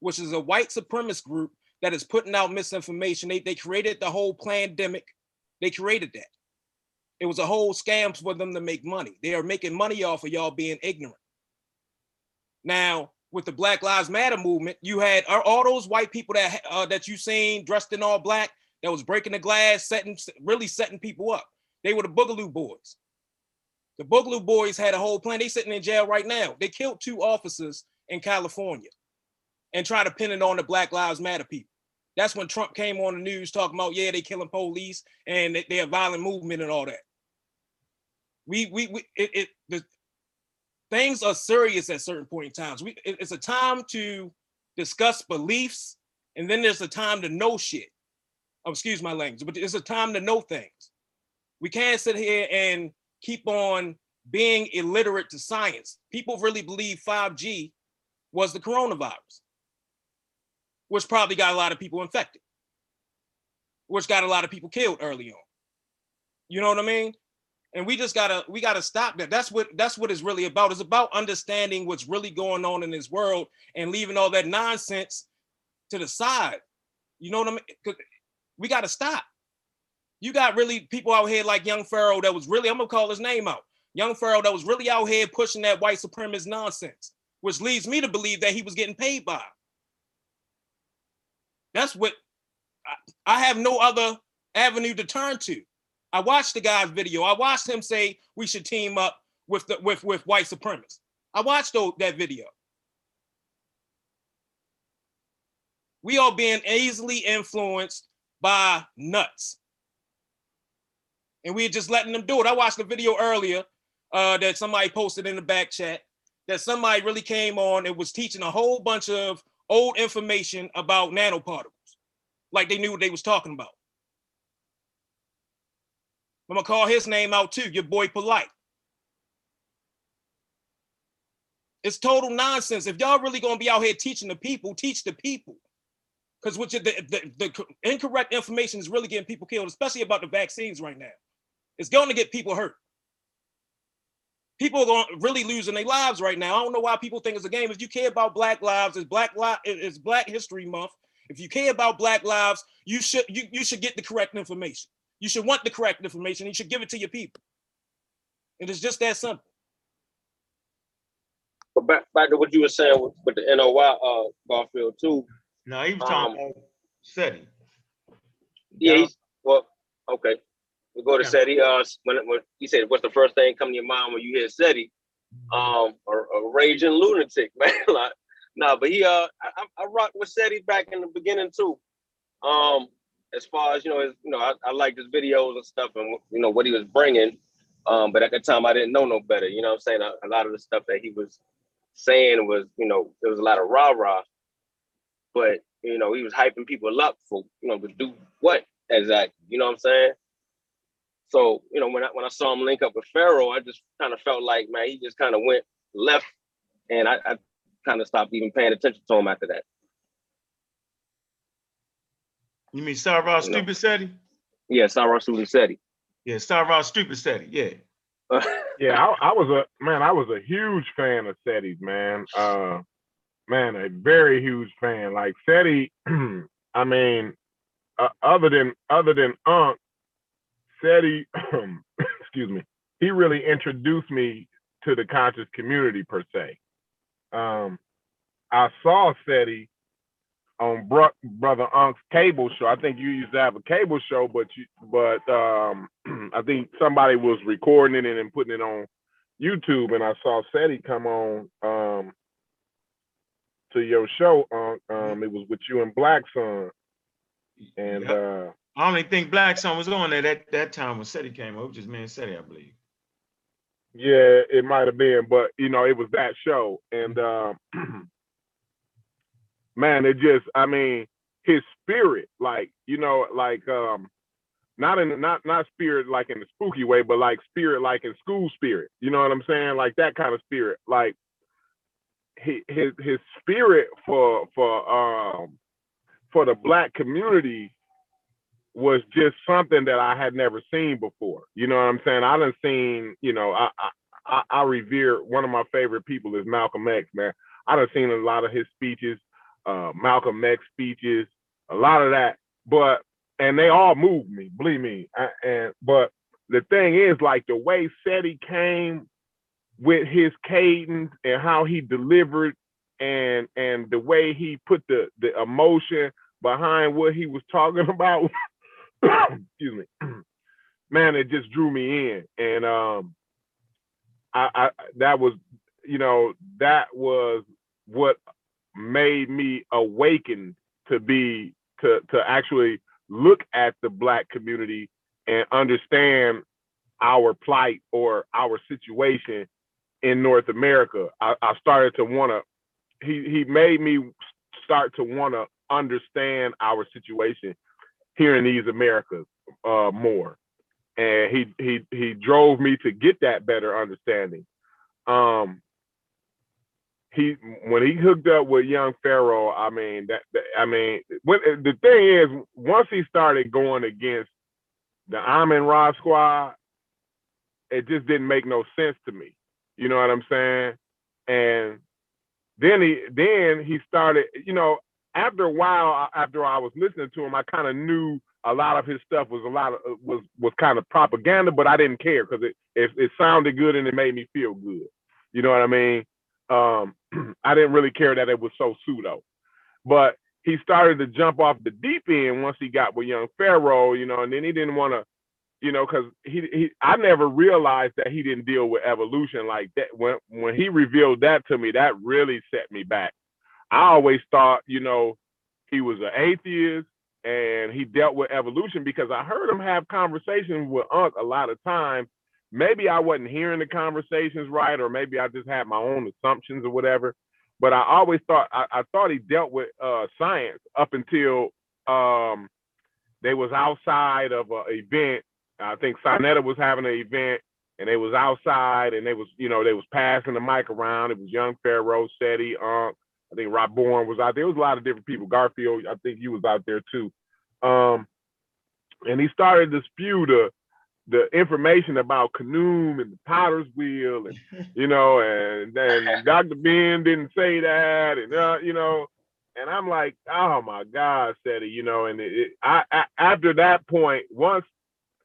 which is a white supremacist group that is putting out misinformation. They, they created the whole pandemic. They created that. It was a whole scam for them to make money. They are making money off of y'all being ignorant. Now, with the Black Lives Matter movement, you had all- those white people that uh, that you seen dressed in all black that was breaking the glass, setting really setting people up. They were the Boogaloo Boys. The Boogaloo Boys had a whole plan. They sitting in jail right now. They killed two officers in California and try to pin it on the Black Lives Matter people. That's when Trump came on the news talking about, yeah, they killing police and they- they're a violent movement and all that. We we, we it, it the things are serious at certain point in times. We it- it's a time to discuss beliefs, and then there's a time to know shit. Oh, excuse my language, but it's a time to know things. We can't sit here and keep on being illiterate to science. People really believe 5G was the coronavirus, which probably got a lot of people infected, which got a lot of people killed early on. You know what I mean? And we just gotta we gotta stop that. That's what that's what it's really about. It's about understanding what's really going on in this world and leaving all that nonsense to the side. You know what I mean We gotta stop. You got really people out here like Young Pharaoh that was really, I'm gonna call his name out. Young Pharaoh that was really out here pushing that white supremacist nonsense, which leads me to believe that he was getting paid by That's what I, I have no other avenue to turn to. I watched the guy's video. I watched him say we should team up with the with with white supremacists. I watched that video. We are being easily influenced by nuts. And we're just letting them do it. I watched the video earlier uh, that somebody posted in the back chat that somebody really came on and was teaching a whole bunch of old information about nanoparticles, like they knew what they was talking about. I'm gonna call his name out too, your boy Polite. It's total nonsense. If y'all really gonna be out here teaching the people, teach the people. Because which the, the, the incorrect information is really getting people killed, especially about the vaccines right now. It's going to get people hurt. People are going really losing their lives right now. I don't know why people think it's a game. If you care about Black lives, it's Black Li- it's Black History Month. If you care about Black lives, you should you, you should get the correct information. You should want the correct information. You should give it to your people. It is just that simple.
But back, back to what you were saying with, with the NOI, uh, Garfield too.
No, he was
Um,
talking about SETI.
Yeah,
Yeah.
he's, well, okay. We go to
Yeah.
SETI, uh, when, when, he said, what's the first thing come to your mind when you hear SETI? Um, a, a raging lunatic, man. like, nah, but he, uh, I, I I rocked with SETI back in the beginning too. Um, as far as, you know, his, you know, I, I liked his videos and stuff and, you know, what he was bringing. Um, but at the time I didn't know no better, you know what I'm saying? A, a lot of the stuff that he was saying was, you know, there was a lot of rah-rah but you know, he was hyping people up for you know to do what exactly, you know what I'm saying? So you know, when I when I saw him link up with Pharaoh, I just kind of felt like man, he just kind of went left, and I, I kind of stopped even paying attention to him after that.
You mean Sarah
No.
Stupid SETI?
Yeah, Sarah Susan said he.
Yeah, Sarah Stupid SETI, yeah.
Yeah, I, I was a man. I was a huge fan of SETI's, man. Uh, man, a very huge fan. Like SETI, I mean, uh, other than other than Unc, SETI, excuse me, he really introduced me to the conscious community per se. Um, I saw SETI on Bro- brother Unc's cable show. I think you used to have a cable show, but you, but um, I think somebody was recording it and putting it on YouTube, and I saw SETI come on um, to your show. Unc. Um, it was with you and Black Sun, and
Yep.
uh,
I only think Black Sun was on there that, that time when SETI came up, it was just me and SETI, I believe.
Yeah, it might have been, but you know, it was that show, and uh, man, it just, I mean, his spirit, like you know, like um, not in not not spirit like in the spooky way, but like spirit like in school spirit. You know what I'm saying? Like that kind of spirit, like he, his his spirit for for um for the black community was just something that I had never seen before. You know what I'm saying? I done seen, you know, I I, I, I revere one of my favorite people is Malcolm X, man. I done seen a lot of his speeches, uh, Malcolm X speeches, a lot of that, but and they all moved me, believe me. I, and but the thing is, like the way SETI came with his cadence and how he delivered and and the way he put the the emotion behind what he was talking about excuse me man it just drew me in and um I, I that was, you know, that was what made me awaken to be to to actually look at the black community and understand our plight or our situation in North America. I, I started to want to. He he made me start to want to understand our situation here in these Americas uh, more, and he he he drove me to get that better understanding. Um, he when he hooked up with young Pharaoh, I mean that, that I mean when, eh, the thing is once he started going against the Amin Ra squad, it just didn't make no sense to me. You know what I'm saying? And then he then he started, you know, after a while, after I was listening to him, I kind of knew a lot of his stuff was a lot of uh, was was kind of propaganda, but I didn't care because it, it it sounded good and it made me feel good. You know what I mean? Um, I didn't really care that it was so pseudo, but he started to jump off the deep end once he got with young Pharaoh, you know, and then he didn't want to, you know, because he, he I never realized that he didn't deal with evolution like that. When when he revealed that to me, that really set me back. I always thought, you know, he was an atheist and he dealt with evolution because I heard him have conversations with Unc a lot of times. Maybe I wasn't hearing the conversations right, or maybe I just had my own assumptions or whatever but I always thought I, I thought he dealt with uh, science up until um, they was outside of an event. I think Sa Neter was having an event, and they was outside, and they was you know they was passing the mic around. It was young Pharaoh, Seti, Unc. I think Rob Bourne was out there. There was a lot of different people. Garfield, I think he was out there too. Um, and he started to spew the the information about Khnum and the Potter's Wheel, and you know, and then Dr. Ben didn't say that, and uh, you know, and I'm like, oh my God, Seti, you know, and it, it, I, I after that point, once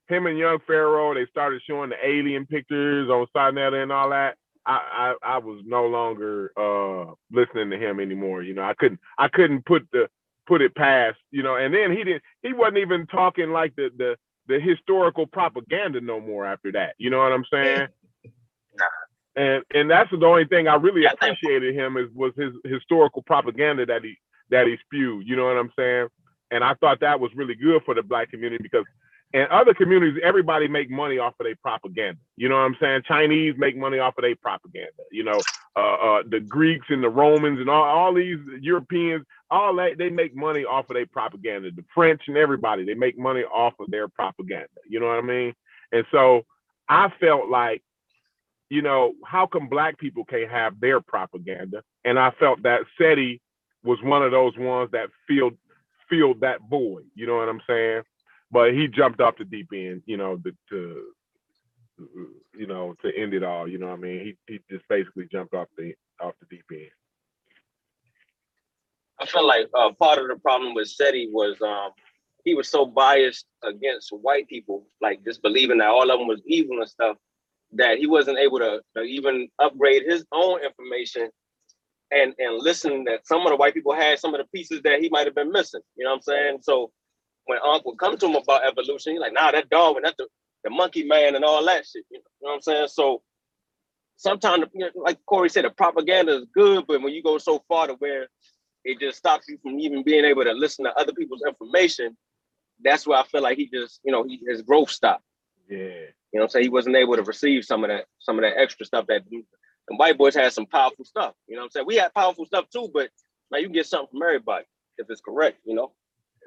him and young Pharaoh, they started showing the alien pictures on Sa Neter and all that. I, I I was no longer uh listening to him anymore. You know, I couldn't I couldn't put the put it past, you know, and then he didn't he wasn't even talking like the the the historical propaganda no more after that. You know what I'm saying? And and that's the only thing I really appreciated him is was his historical propaganda that he that he spewed. You know what I'm saying? And I thought that was really good for the black community because in other communities, everybody make money off of their propaganda. You know what I'm saying? Chinese make money off of their propaganda. You know, uh, uh, the Greeks and the Romans and all, all these Europeans, all that they make money off of their propaganda. The French and everybody, they make money off of their propaganda. You know what I mean? And so I felt like, you know, how come black people can't have their propaganda? And I felt that SETI was one of those ones that filled filled that void. You know what I'm saying? But he jumped off the deep end, you know, to, to you know, to end it all. You know what I mean? He he just basically jumped off the off the deep end.
I feel like uh, part of the problem with SETI was um, he was so biased against white people, like just believing that all of them was evil and stuff, that he wasn't able to, to even upgrade his own information and and listen that some of the white people had some of the pieces that he might have been missing. You know what I'm saying? So when Unc would come to him about evolution, he's like, nah, that Darwin, that's the, the monkey man and all that shit. You know, you know what I'm saying? So sometimes, you know, like Corey said, the propaganda is good, but when you go so far to where it just stops you from even being able to listen to other people's information, that's where I feel like he just, you know, he, his growth stopped.
Yeah.
You know what I'm saying? He wasn't able to receive some of that, some of that extra stuff that the white boys had some powerful stuff. You know what I'm saying? We had powerful stuff too, but now you can get something from everybody if it's correct, you know?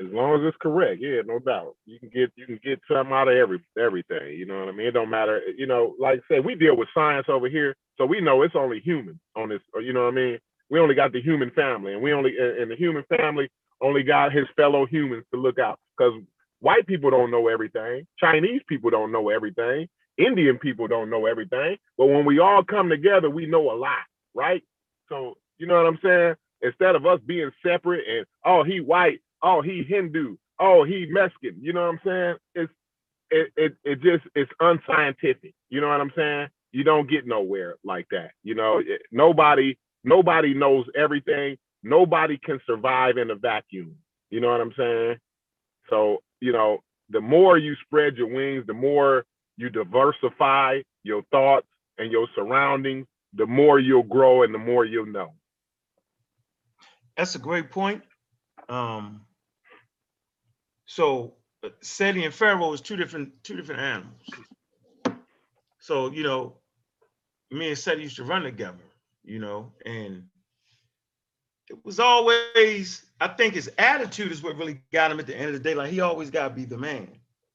As long as it's correct, yeah, no doubt. You can get you can get something out of every everything. You know what I mean? It don't matter. Eh, you know, like I said, we deal with science over here, so we know it's only human on this. Uh, you know what I mean? We only got the human family, and we only and the human family only got his fellow humans to look out. Because white people don't know everything, Chinese people don't know everything, Indian people don't know everything. But when we all come together, we know a lot, right? So you know what I'm saying? Instead of us being separate and oh he white, oh he Hindu, oh he Mexican, you know what I'm saying? It's it it it just it's unscientific. You know what I'm saying? You don't get nowhere like that. You know, it, nobody nobody knows everything. Nobody can survive in a vacuum. You know what I'm saying? So, you know, the more you spread your wings, the more you diversify your thoughts, and your surroundings, the more you'll grow and the more you'll know.
That's a great point. Um, so uh, Seti and Pharaoh is two different two different animals. So you know, me and Seti used to run together, you know, and it was always I think his attitude is what really got him at the end of the day. Like he always got to be the man,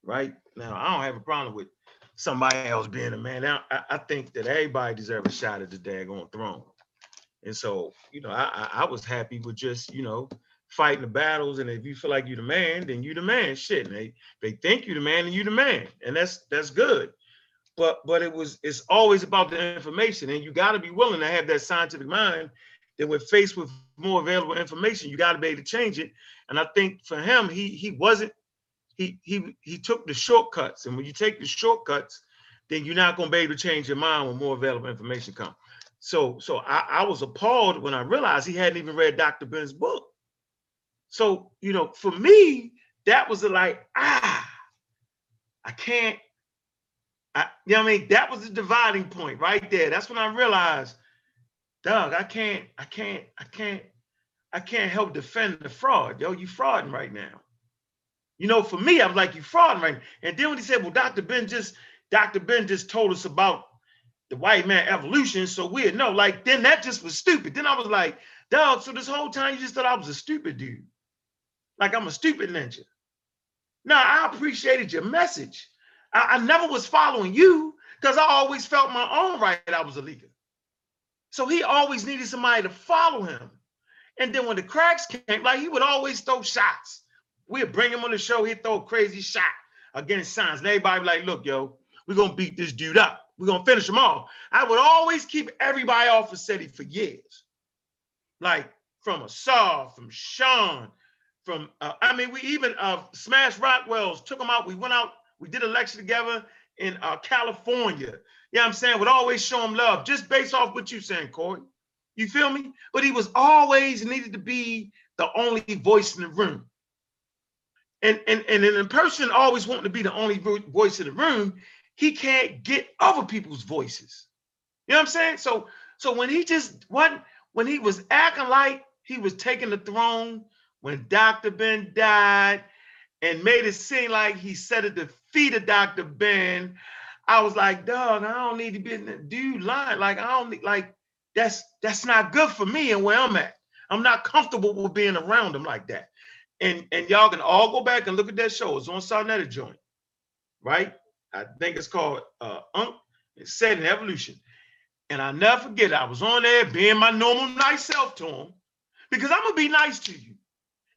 right? Now I don't have a problem with somebody else being a man. Now I, I think that everybody deserves a shot at the daggone throne. And so, you know, I I was happy with just, you know, fighting the battles. And if you feel like you're the man, then you the man. Shit. And they they think you the man and you the man. And that's that's good. But but it was it's always about the information. And you gotta be willing to have that scientific mind that when faced with more available information, you gotta be able to change it. And I think for him, he he wasn't, he he he took the shortcuts. And when you take the shortcuts, then you're not gonna be able to change your mind when more available information comes. So, so I, I was appalled when I realized he hadn't even read Dr. Ben's book. So, you know, for me, that was like, ah, I can't, I, you know what I mean? That was the dividing point right there. That's when I realized, Doug, I can't, I can't, I can't, I can't help defend the fraud. Yo, you frauding right now. You know, for me, I was like, you frauding right now. And then when he said, well, Dr. Ben just, Dr. Ben just told us about the white man evolution so weird. No, like then that just was stupid. Then I was like, dog, so this whole time you just thought I was a stupid dude. Like I'm a stupid ninja. Now I appreciated your message. I, I never was following you because I always felt my own right I was a leader. So he always needed somebody to follow him. And then when the cracks came, like he would always throw shots. We'd bring him on the show, he'd throw a crazy shot against signs. And everybody like, look, yo, we're gonna beat this dude up. We're gonna finish him off. I would always keep everybody off of SETI for years. Like from Asar, from Sean, from uh, I mean, we even uh Smash Rockwells took them out. We went out, we did a lecture together in uh, California. You know what I'm saying? Would always show him love just based off what you saying, Corey. You feel me? But he was always needed to be the only voice in the room. And and and a person always wanting to be the only voice in the room, he can't get other people's voices. You know what I'm saying? So so when he just what when he was acting like he was taking the throne when Dr. Ben died and made it seem like he said at the feet of Dr. Ben, I was like, dog, I don't need to be in the dude line. Like, I don't need like that's that's not good for me and where I'm at. I'm not comfortable with being around him like that. And and y'all can all go back and look at that show. It's on Sa Neter Joint, right? I think it's called uh Unk. It's set in evolution. And I never forget, I was on there being my normal nice self to him because I'm gonna be nice to you.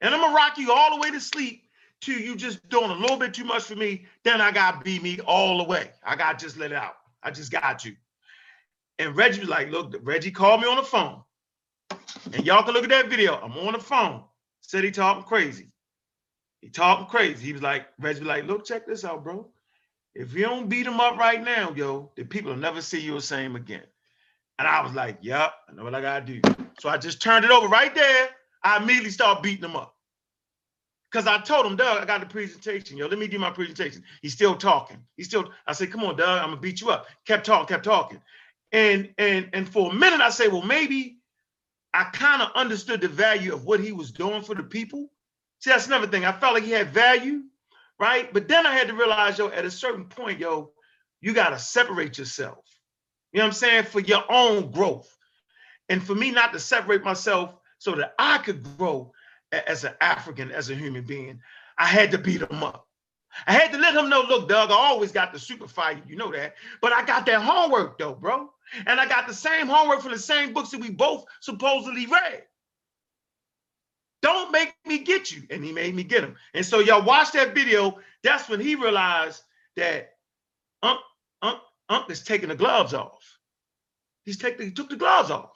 And I'm gonna rock you all the way to sleep to you just doing a little bit too much for me. Then I got be me all the way. I got just let it out. I just got you. And Reggie was like, look, Reggie called me on the phone. And y'all can look at that video. I'm on the phone. Said he talking crazy. He talking crazy. He was like, Reggie was like, look, check this out, bro. If you don't beat him up right now, yo, the people will never see you the same again. And I was like, yep, I know what I gotta do. So I just turned it over right there. I immediately start beating him up. Cause I told him, Doug, I got the presentation. Yo, let me do my presentation. He's still talking. He's still, I said, come on, Doug, I'm gonna beat you up. Kept talking, kept talking. And and and for a minute, I said, well, maybe I kind of understood the value of what he was doing for the people. See, that's another thing. I felt like he had value, right? But then I had to realize, yo, at a certain point, yo, you gotta separate yourself. You know what I'm saying? For your own growth. And for me not to separate myself so that I could grow as an African, as a human being, I had to beat him up. I had to let him know, look, Doug, I always got the super fight, you know that. But I got that homework though, bro. And I got the same homework from the same books that we both supposedly read. Don't make me get you. And he made me get him. And so y'all watch that video. That's when he realized that Unc, Unc, Unc is taking the gloves off. He's taking, he took the gloves off.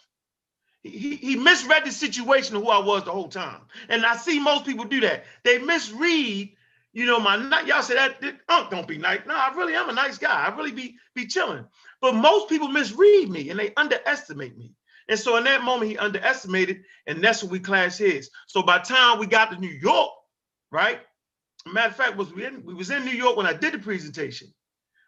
He, he, misread the situation of who I was the whole time. And I see most people do that. They misread, you know, my y'all say that, that Unc don't be nice. No, I really am a nice guy. I really be be chilling. But most people misread me and they underestimate me. And so in that moment, he underestimated, and that's what we class his. So by time we got to New York, right? Matter of fact, was we in, we was in New York when I did the presentation,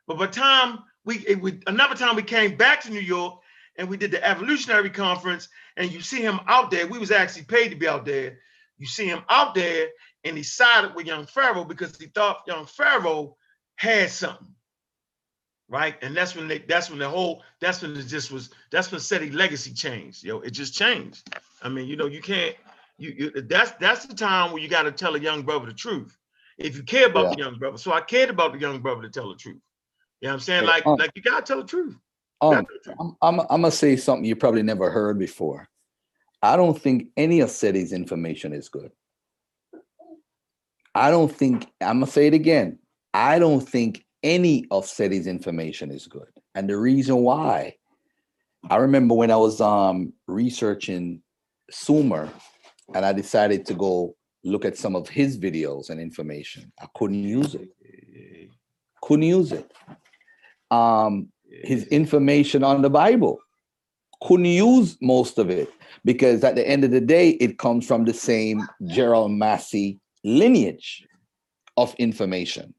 But by time we, it, we another time we came back to New York and we did the evolutionary conference, and you see him out there. We was actually paid to be out there. You see him out there, and he sided with young Pharaoh because he thought young Pharaoh had something. Right. And that's when they that's when the whole that's when it just was that's when SETI legacy changed. Yo, it just changed. I mean, you know, you can't you, you that's that's the time where you got to tell a young brother the truth. If you care about
Yeah.
the young brother. So I cared about the young brother to tell the truth. You know what I'm saying? Like,
um,
like you gotta tell the truth.
Um, I'm, I'm, I'm gonna say something you probably never heard before. I don't think any of SETI's information is good. I don't think, I'm gonna say it again. I don't think any of SETI's information is good. And the reason why, I remember when I was um researching Sumer and I decided to go look at some of his videos and information. I couldn't use it. Couldn't use it. Um, his information on the Bible. Couldn't use most of it because at the end of the day, it comes from the same Gerald Massey lineage of information.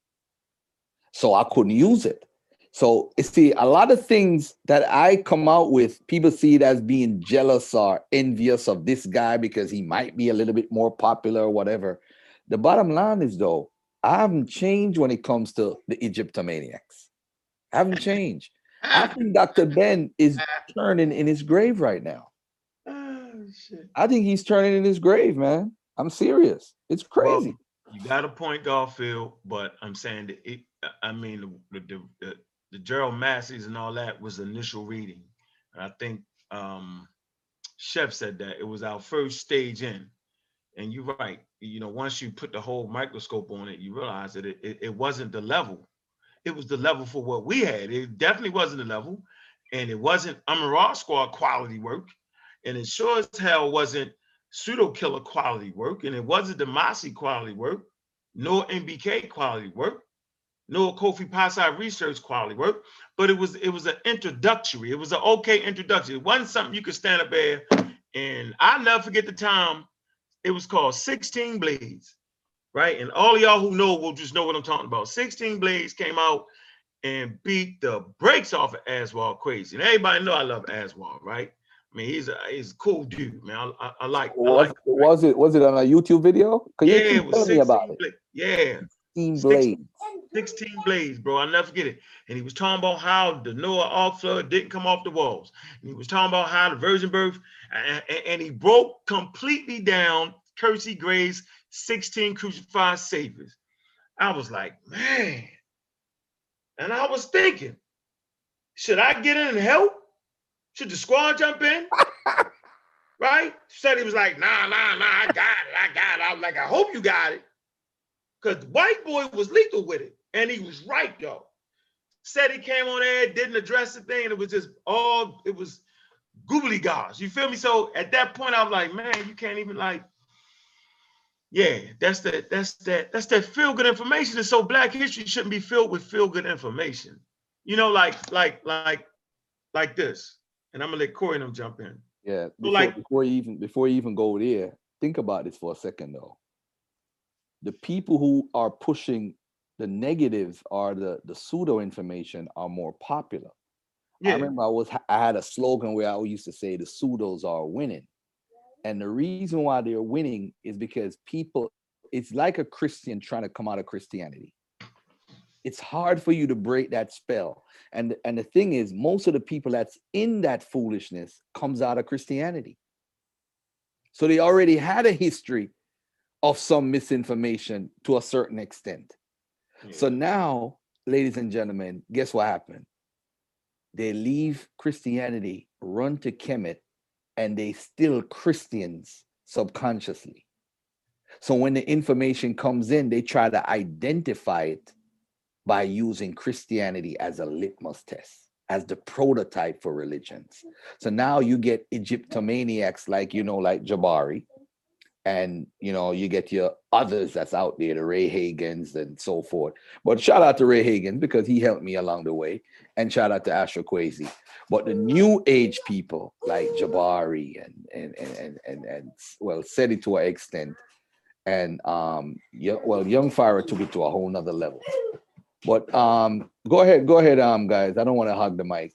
So I couldn't use it. So you see, a lot of things that I come out with, people see it as being jealous or envious of this guy because he might be a little bit more popular or whatever. The bottom line is though, I haven't changed when it comes to the Egyptomaniacs. I haven't changed. I think Dr. Ben is turning in his grave right now.
Oh, shit.
I think he's turning in his grave, man. I'm serious. It's
Well,
crazy.
You got a point, Garfield, but I'm saying that it, I mean, the, the, the, the Gerald Massey's and all that was initial reading. And I think, um, Chef said that it was our first stage in. And you're right, you know, once you put the whole microscope on it, you realize that it, it, it wasn't the level. It was the level for what we had. It definitely wasn't the level. And it wasn't Amin Ra Squad quality work. And it sure as hell wasn't pseudo killer quality work, and it wasn't Demasi quality work, nor MBK quality work, nor Kofi Piesie research quality work, but it was it was an introductory. It was an okay introduction. It wasn't something you could stand up there. And I'll never forget the time. It was called 16 Blades, right? And all y'all who know will just know what I'm talking about. 16 Blades came out and beat the brakes off of Aswell crazy. And everybody know I love Aswell, right? I mean, he's a he's a cool dude, man. I, I, I like. I
Was,
like
was it was it on a YouTube video?
Yeah,
you
it was
me
16
about it.
Blades. Yeah,
16
Six-
Blade.
16 blades, bro. I'll never forget it. And he was talking about how the Noah Ark flood didn't come off the walls. And he was talking about how the virgin birth, and, and- and he broke completely down Kersey Graves' 16 crucified saviors. I was like, man. And I was thinking, should I get in and help? Should the squad jump in? right? Said he was like, nah, nah, nah, I got it, I got it. I was like, I hope you got it. Because white boy was lethal with it. And he was right, though. Said he came on air, didn't address the thing. It was just all, it was googly gosh. You feel me? So at that point, I was like, man, you can't even like, yeah, that's that, that's that, that's that feel-good information. And so black history shouldn't be filled with feel-good information. You know, like, like, like, like this. And I'm gonna let Corey and them jump in.
Yeah. Before,
like-
before you even before you even go there, think about this for a second though. The people who are pushing the negative or the the pseudo information are more popular.
Yeah.
I remember I was I had a slogan where I used to say the pseudos are winning. And the reason why they're winning is because people, it's like a Christian trying to come out of Christianity. It's hard for you to break that spell. And and the thing is, most of the people that's in that foolishness comes out of Christianity. So they already had a history of some misinformation to a certain extent. So now, ladies and gentlemen, guess what happened? They leave Christianity, run to Kemet, and they still Christians subconsciously. So when the information comes in, they try to identify it by using Christianity as a litmus test, as the prototype for religions. So now you get Egyptomaniacs like, you know, like Jabari, and you know, you get your others that's out there, the Ray Hagans and so forth. But shout out to Ray Hagan because he helped me along the way, and shout out to Astro Kwesi. But the new age people like Jabari and and and and and, and well, said it to an extent, and um, yeah, well, Young Pharaoh took it to a whole nother level. But um, go ahead, go ahead, um, guys. I don't want to hog the mic.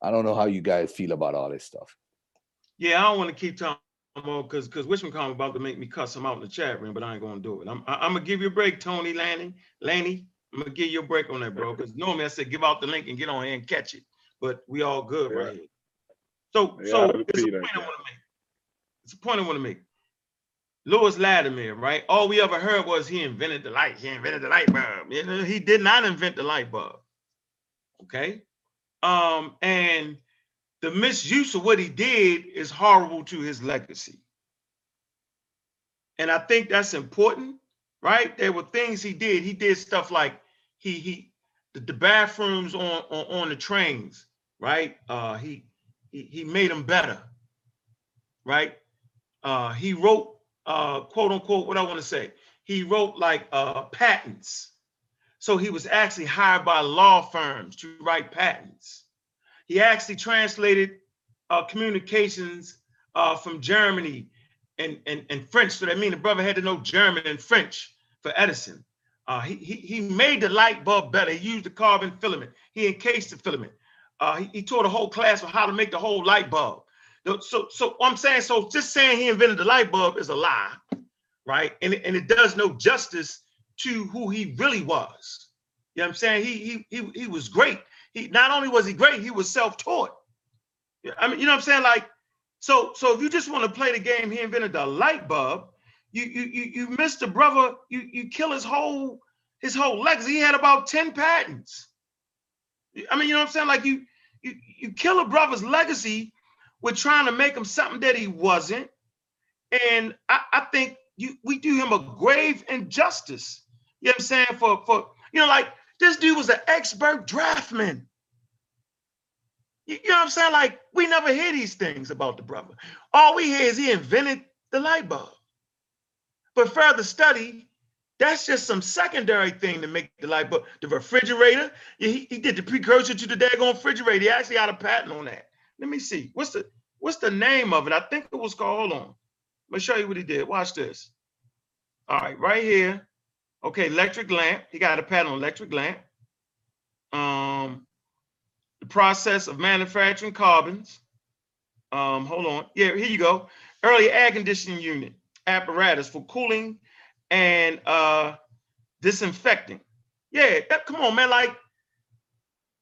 I don't know how you guys feel about all this stuff.
Yeah, I don't want to keep talking because because Wishman about to make me cuss him out in the chat room, but I ain't gonna do it. I'm I, I'm gonna give you a break, Tony Lanning, Lanny. I'm gonna give you a break on that, bro. Because normally I said give out the link and get on here and catch it, but we all good
Yeah.
right here. So
Yeah,
so it's a point
that.
I want to make. It's a point I want to make. Lewis Latimer, right? All we ever heard was he invented the light. He invented the light bulb. You know, he did not invent the light bulb. Okay. Um, and the misuse of what he did is horrible to his legacy. And I think that's important, right? There were things he did. He did stuff like he he the, the bathrooms on, on on the trains, right? Uh he he, he made them better, right? Uh he wrote uh quote unquote what I want to say. He wrote like uh patents. So he was actually hired by law firms to write patents. He actually translated uh, communications uh, from Germany and, and, and French. So that means the brother had to know German and French for Edison. Uh, he, he, he made the light bulb better. He used the carbon filament. He encased the filament. Uh, he, he taught a whole class on how to make the whole light bulb. So, so, I'm saying, so just saying he invented the light bulb is a lie, right? And, and it does no justice to who he really was. You know what I'm saying? He, he, he, he was great. He, not only was he great, he was self-taught. I mean, you know what I'm saying? Like, so so if you just want to play the game, he invented the light bulb. You you you you miss the brother. You you kill his whole his whole legacy. He had about ten patents. I mean, you know what I'm saying? Like you you you kill a brother's legacy with trying to make him something that he wasn't. And I, I think you we do him a grave injustice. You know what I'm saying? For for you know, like this dude was an expert draftman. You, you know what I'm saying? Like, we never hear these things about the brother. All we hear is he invented the light bulb. But further study, that's just some secondary thing to make the light bulb. The refrigerator, he, he did the precursor to the daggone refrigerator. He actually had a patent on that. Let me see. What's the what's the name of it? I think it was called, hold on. Let me show you what he did. Watch this. All right, right here. Okay, electric lamp. He got a patent on electric lamp. Um, the process of manufacturing carbons. Um, hold on. Yeah, here you go. Early air conditioning unit apparatus for cooling and uh disinfecting. Yeah, that, come on, man. Like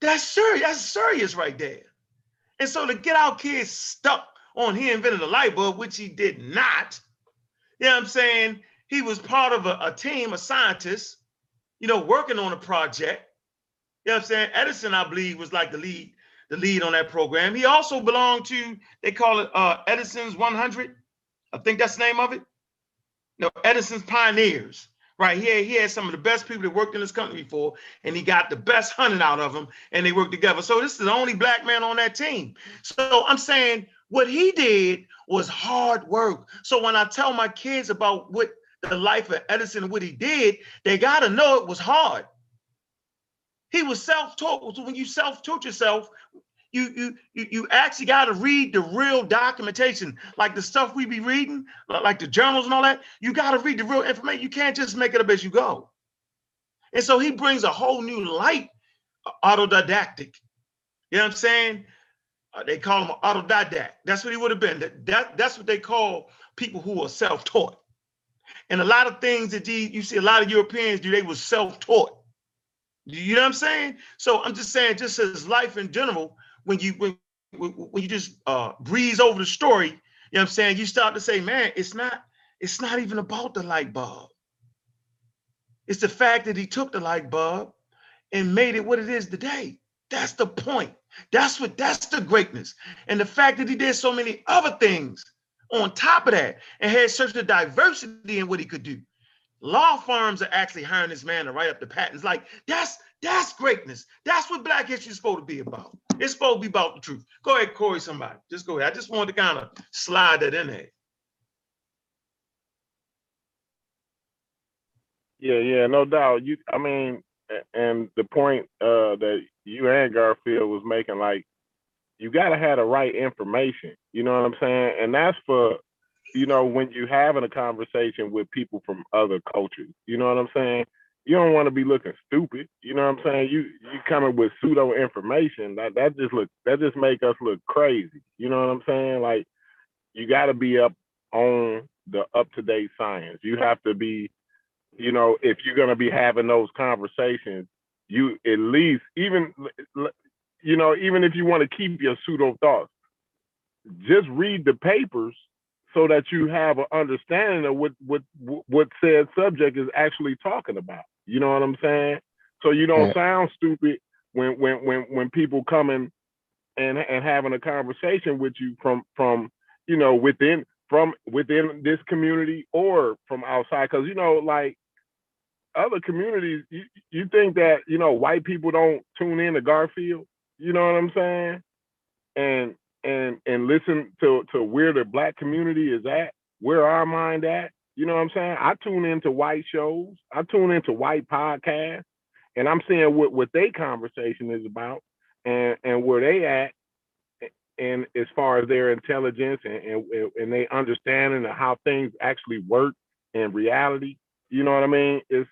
that's serious. That's serious right there. And so to get our kids stuck on he invented a light bulb, which he did not. You know what I'm saying? He was part of a, a team of scientists, you know, working on a project. You know what I'm saying? Edison, I believe, was like the lead, the lead on that program. He also belonged to, they call it uh, Edison's 100. I think that's the name of it. No, Edison's Pioneers. Right here, he had some of the best people that worked in this company before, and he got the best hunting out of them, and they worked together. So this is the only black man on that team. So I'm saying what he did was hard work. So when I tell my kids about what the life of Edison, what he did, they gotta know it was hard. He was self-taught. So when you self-taught yourself, you you you actually got to read the real documentation, like the stuff we be reading, like the journals and all that. You got to read the real information. You can't just make it up as you go. And so he brings a whole new light, uh, autodidactic. You know what I'm saying? Uh, they call him autodidact. That's what he would have been. That, that that's what they call people who are self-taught. And a lot of things that you see a lot of Europeans do, they was self-taught. You know what I'm saying? So I'm just saying, just as life in general, when you when when you just uh breeze over the story, you know what I'm saying, you start to say, man, it's not it's not even about the light bulb. It's the fact that he took the light bulb and made it what it is today. That's the point. That's what that's the greatness. And the fact that he did so many other things on top of that and had such a diversity in what he could do. Law firms are actually hiring this man to write up the patents. Like that's that's greatness. That's what Black History is supposed to be about. It's supposed to be about the truth. Go ahead, Corey. Somebody, just go ahead. I just wanted to kind of slide that in there.
Yeah, yeah, no doubt. You, I mean, and the point uh, that you and Garfield was making, like, you gotta have the right information. You know what I'm saying? And that's for, you know, when you're having a conversation with people from other cultures. You know what I'm saying? you don't want to be looking stupid. You know what I'm saying? You you coming with pseudo information that that just look that just make us look crazy. You know what I'm saying? Like you got to be up on the up to date science. You have to be, you know, if you're gonna be having those conversations, you at least even you know even if you want to keep your pseudo thoughts, just read the papers so that you have an understanding of what what what said subject is actually talking about. You know what I'm saying? So you don't
Yeah.
sound stupid when when when when people coming and and having a conversation with you from from you know within from within this community or from outside because you know like other communities you, you think that you know white people don't tune in to garfield you know what i'm saying? And and and listen to to where the black community is at where our mind at you know what i'm saying? I tune into white shows i tune into white podcasts and i'm seeing what what they conversation is about and and where they at and as far as their intelligence and and, and they understanding of how things actually work in reality you know what i mean? It's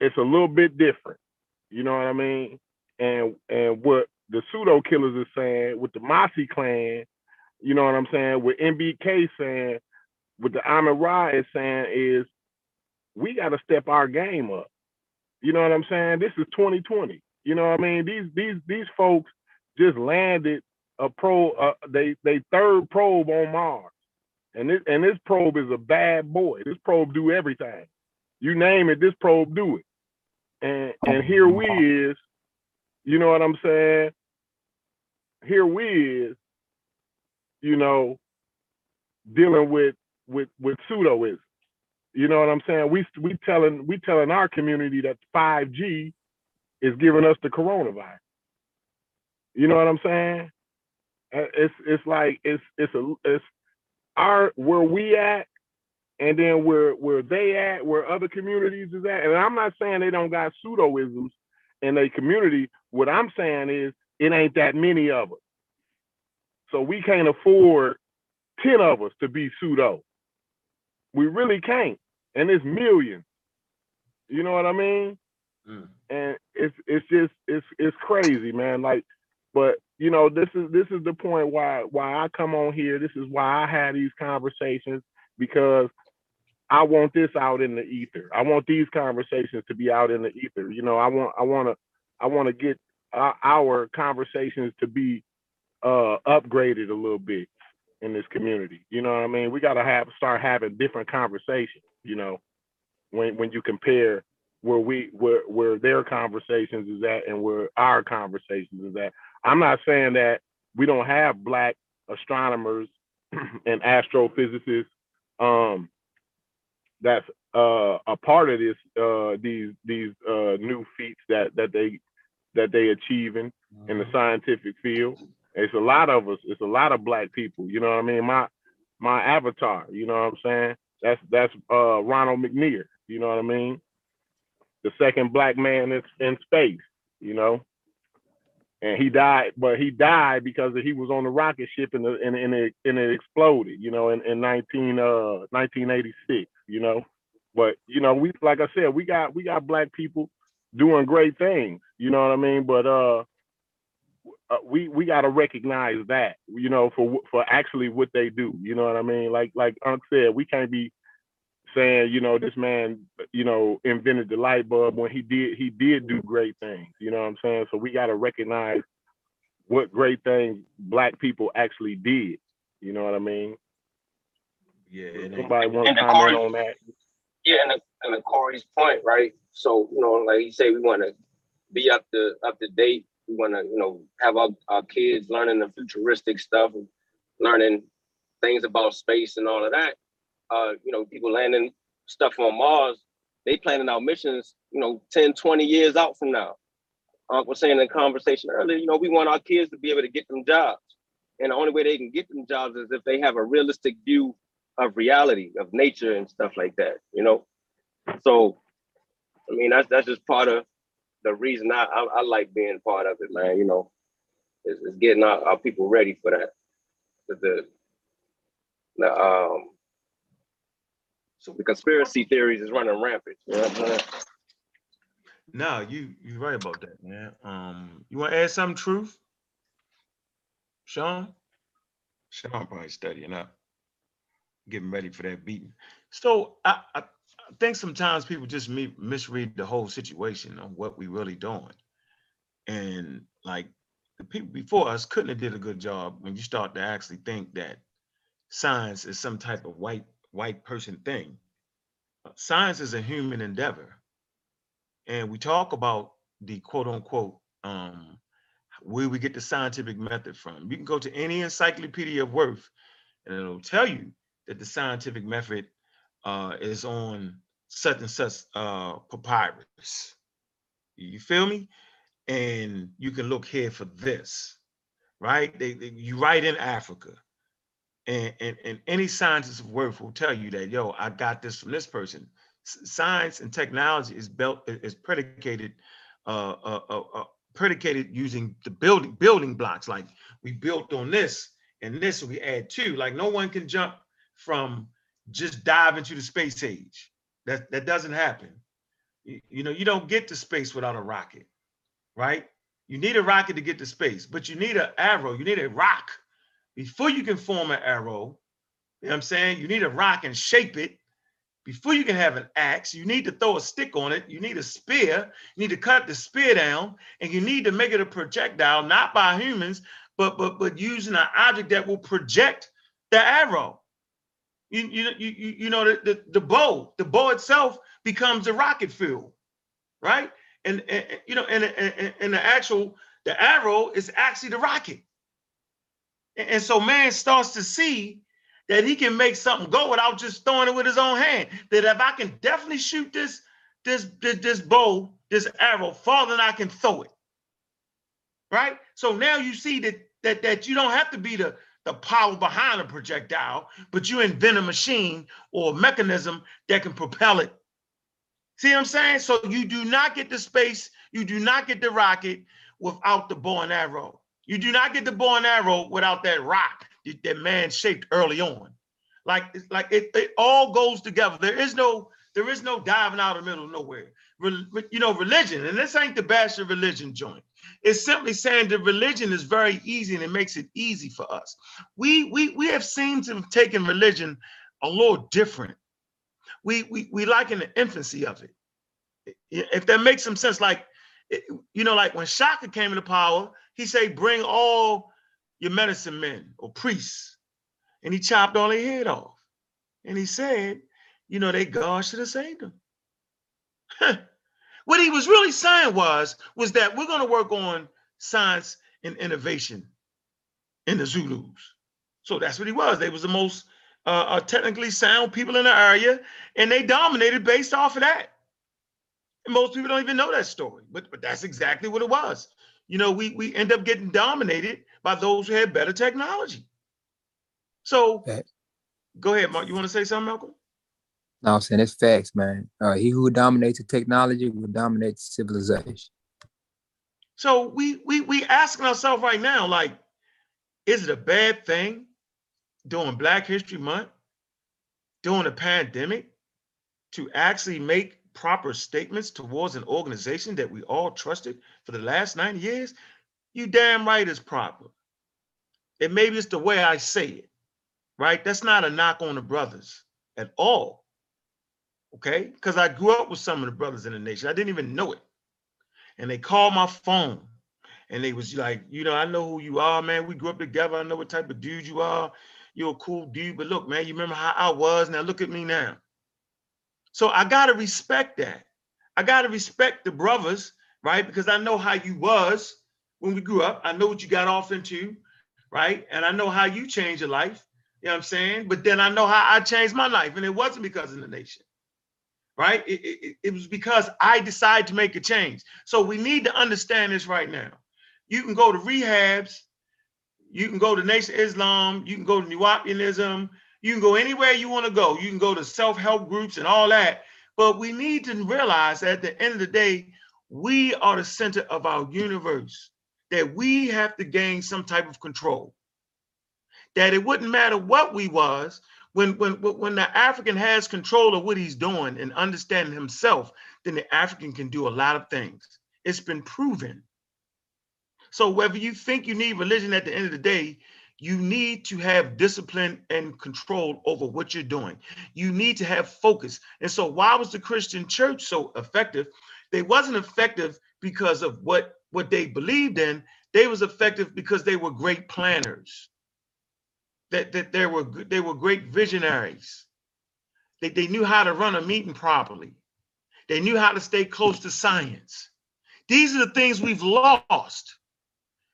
it's a little bit different you know what i mean and and what the pseudo killers are saying with the Mossy clan you know what i'm saying with mbk saying with the Amin Ra is saying is we got to step our game up you know what i'm saying this is 2020 you know what i mean these these these folks just landed a pro uh, they they third probe on Mars. And this and this probe is a bad boy. This probe do everything. You name it, this probe do it. And and here we is, you know what I'm saying? Here we is, you know, dealing with with with pseudoism. You know what I'm saying? We we telling we telling our community that 5G is giving us the coronavirus. You know what I'm saying? Uh, It's it's like it's it's a it's our where we at, and then where where they at, where other communities is at. And I'm not saying they don't got pseudoisms in their community. What I'm saying is it ain't that many of us. So we can't afford ten of us to be pseudo. We really can't, and it's millions. You know what I mean? Mm. and it's it's just it's it's crazy, man. Like, but you know, this is this is the point why why I come on here. This is why I have these conversations because I want this out in the ether. I want these conversations to be out in the ether. You know, I want I want to I want to get our, our conversations to be uh upgraded a little bit in this community. You know what I mean? We got to have start having different conversations. You know, when when you compare where we where where their conversations is at and where our conversations is at. I'm not saying that we don't have black astronomers and astrophysicists um that's uh a part of this uh these these uh new feats that that they that they achieving in the scientific field. It's a lot of us, it's a lot of black people, you know what I mean? My my avatar, you know what I'm saying? That's that's uh Ronald McNair, you know what I mean? the second black man in, in space, you know. And he died, but he died because he was on the rocket ship and the, and, and it and it exploded, you know, in, in 19 uh 1986, you know. But you know, we like I said, we got we got black people doing great things, you know what I mean? But uh, uh we we got to recognize that, you know, for for actually what they do, you know what I mean? Like like Unc said, we can't be saying, you know, this man, you know, invented the light bulb when he did he did do great things. You know what I'm saying? So we gotta recognize what great things black people actually did. You know what I mean?
Yeah,
Somebody want to comment on that?
Yeah, and, the, and the Corey's point, right? So, you know, like you say, we want to be up to up to date. We want to, you know, have our, our kids learning the futuristic stuff, learning things about space and all of that. Uh, you know, people landing stuff on Mars, they planning out missions, you know, 10, 20 years out from now. Unc was saying in the conversation earlier, you know, we want our kids to be able to get them jobs. And the only way they can get them jobs is if they have a realistic view of reality, of nature and stuff like that, you know? So, I mean, that's that's just part of the reason I I, I like being part of it, man. You know, is, is getting our, our people ready for that. The, the the um so the conspiracy theories is running rampant. You know what I'm saying?
No, you you right about that, man. Um, you want to add some truth? Sean? Sean probably studying up, getting ready for that beating. So I, I, think sometimes people just mi- misread the whole situation on what we really doing. And like the people before us couldn't have did a good job when you start to actually think that science is some type of white white person thing. Uh, Science is a human endeavor and we talk about the quote unquote um where we get the scientific method from. You can go to any encyclopedia of worth and it'll tell you that the scientific method uh is on such and such uh papyrus. You feel me? And you can look here for this, right? They, they- you write in Africa. And, and, and any scientist of worth will tell you that, yo, I got this from this person science and technology is built is predicated uh, uh, uh, uh, predicated using the building building blocks like we built on this and this we add two like no one can jump from just dive into the space age that that doesn't happen you, you know you don't get to space without a rocket right you need a rocket to get to space but you need an arrow you need a rock before you can form an arrow you know what i'm saying you need a rock and shape it before you can have an axe, you need to throw a stick on it. You need a spear. You need to cut the spear down, and you need to make it a projectile, not by humans, but but but using an object that will project the arrow. You you you you, know the, the the bow. The bow itself becomes the rocket fuel, right? And, and and, you know, and, and and the actual the arrow is actually the rocket. And, and so man starts to see that he can make something go without just throwing it with his own hand. That if I can definitely shoot this this this, this bow, this arrow farther than I can throw it. Right? So now you see that that that you don't have to be the the power behind a projectile, but you invent a machine or a mechanism that can propel it. See what I'm saying? So you do not get the space, you do not get the rocket without the bow and arrow. You do not get the bow and arrow without that rock that- man shaped early on. Like, like it, it all goes together. There is no, there is no diving out of the middle of nowhere. Rel- You know, religion, and this ain't the of religion joint. It's simply saying that religion is very easy and it makes it easy for us. We we we have seemed to have taken religion a little different. We we we like in the infancy of it. If that makes some sense, like you know, like when Shaka came into power, he said, "Bring all your medicine men or priests," and he chopped all their head off. And he said, "You know, they God should have saved them." what he was really saying was was that we're going to work on science and innovation in the Zulus. So that's what he was. They was the most uh, uh, technically sound people in the area, and they dominated based off of that. And most people don't even know that story, but but that's exactly what it was. You know, we we end up getting dominated by those who had better technology. So,
Fact.
go ahead, Mark. You want to say something, Malcolm?
No, I'm saying it's facts, man. Uh, he who dominates the technology will dominate civilization.
So we we we asking ourselves right now, like, is it a bad thing during Black History Month, during a pandemic, to actually make proper statements towards an organization that we all trusted for the last 90 years? You damn right it's proper. And maybe it's the way I say it, right? That's not a knock on the brothers at all. Okay? Because I grew up with some of the brothers in the nation. I didn't even know it and they called my phone and they was like, you know, I know who you are, man. We grew up together. I know what type of dude you are. You're a cool dude, but look, man, you remember how I was? Now look at me now. So I gotta respect that. I gotta respect the brothers, right? Because I know how you was when we grew up. I know what you got off into, right? And I know how you changed your life. You know what I'm saying? But then I know how I changed my life, and it wasn't because of the nation right? It, it, it- was because I decided to make a change. So we need to understand this right now. You can go to rehabs, you can go to Nation Islam, you can go to New Nuwaubianism, you can go anywhere you want to go. You can go to self-help groups and all that. But we need to realize that at the end of the day, we are the center of our universe, that we have to gain some type of control. That it wouldn't matter what we was, when when when the African has control of what he's doing and understanding himself, then the African can do a lot of things. It's been proven. So whether you think you need religion at the end of the day, you need to have discipline and control over what you're doing. You need to have focus. And so why was the Christian church so effective? They wasn't effective because of what what they believed in. They was effective because they were great planners. That that they were they were great visionaries. They, they knew how to run a meeting properly. They knew how to stay close to science. These are the things we've lost.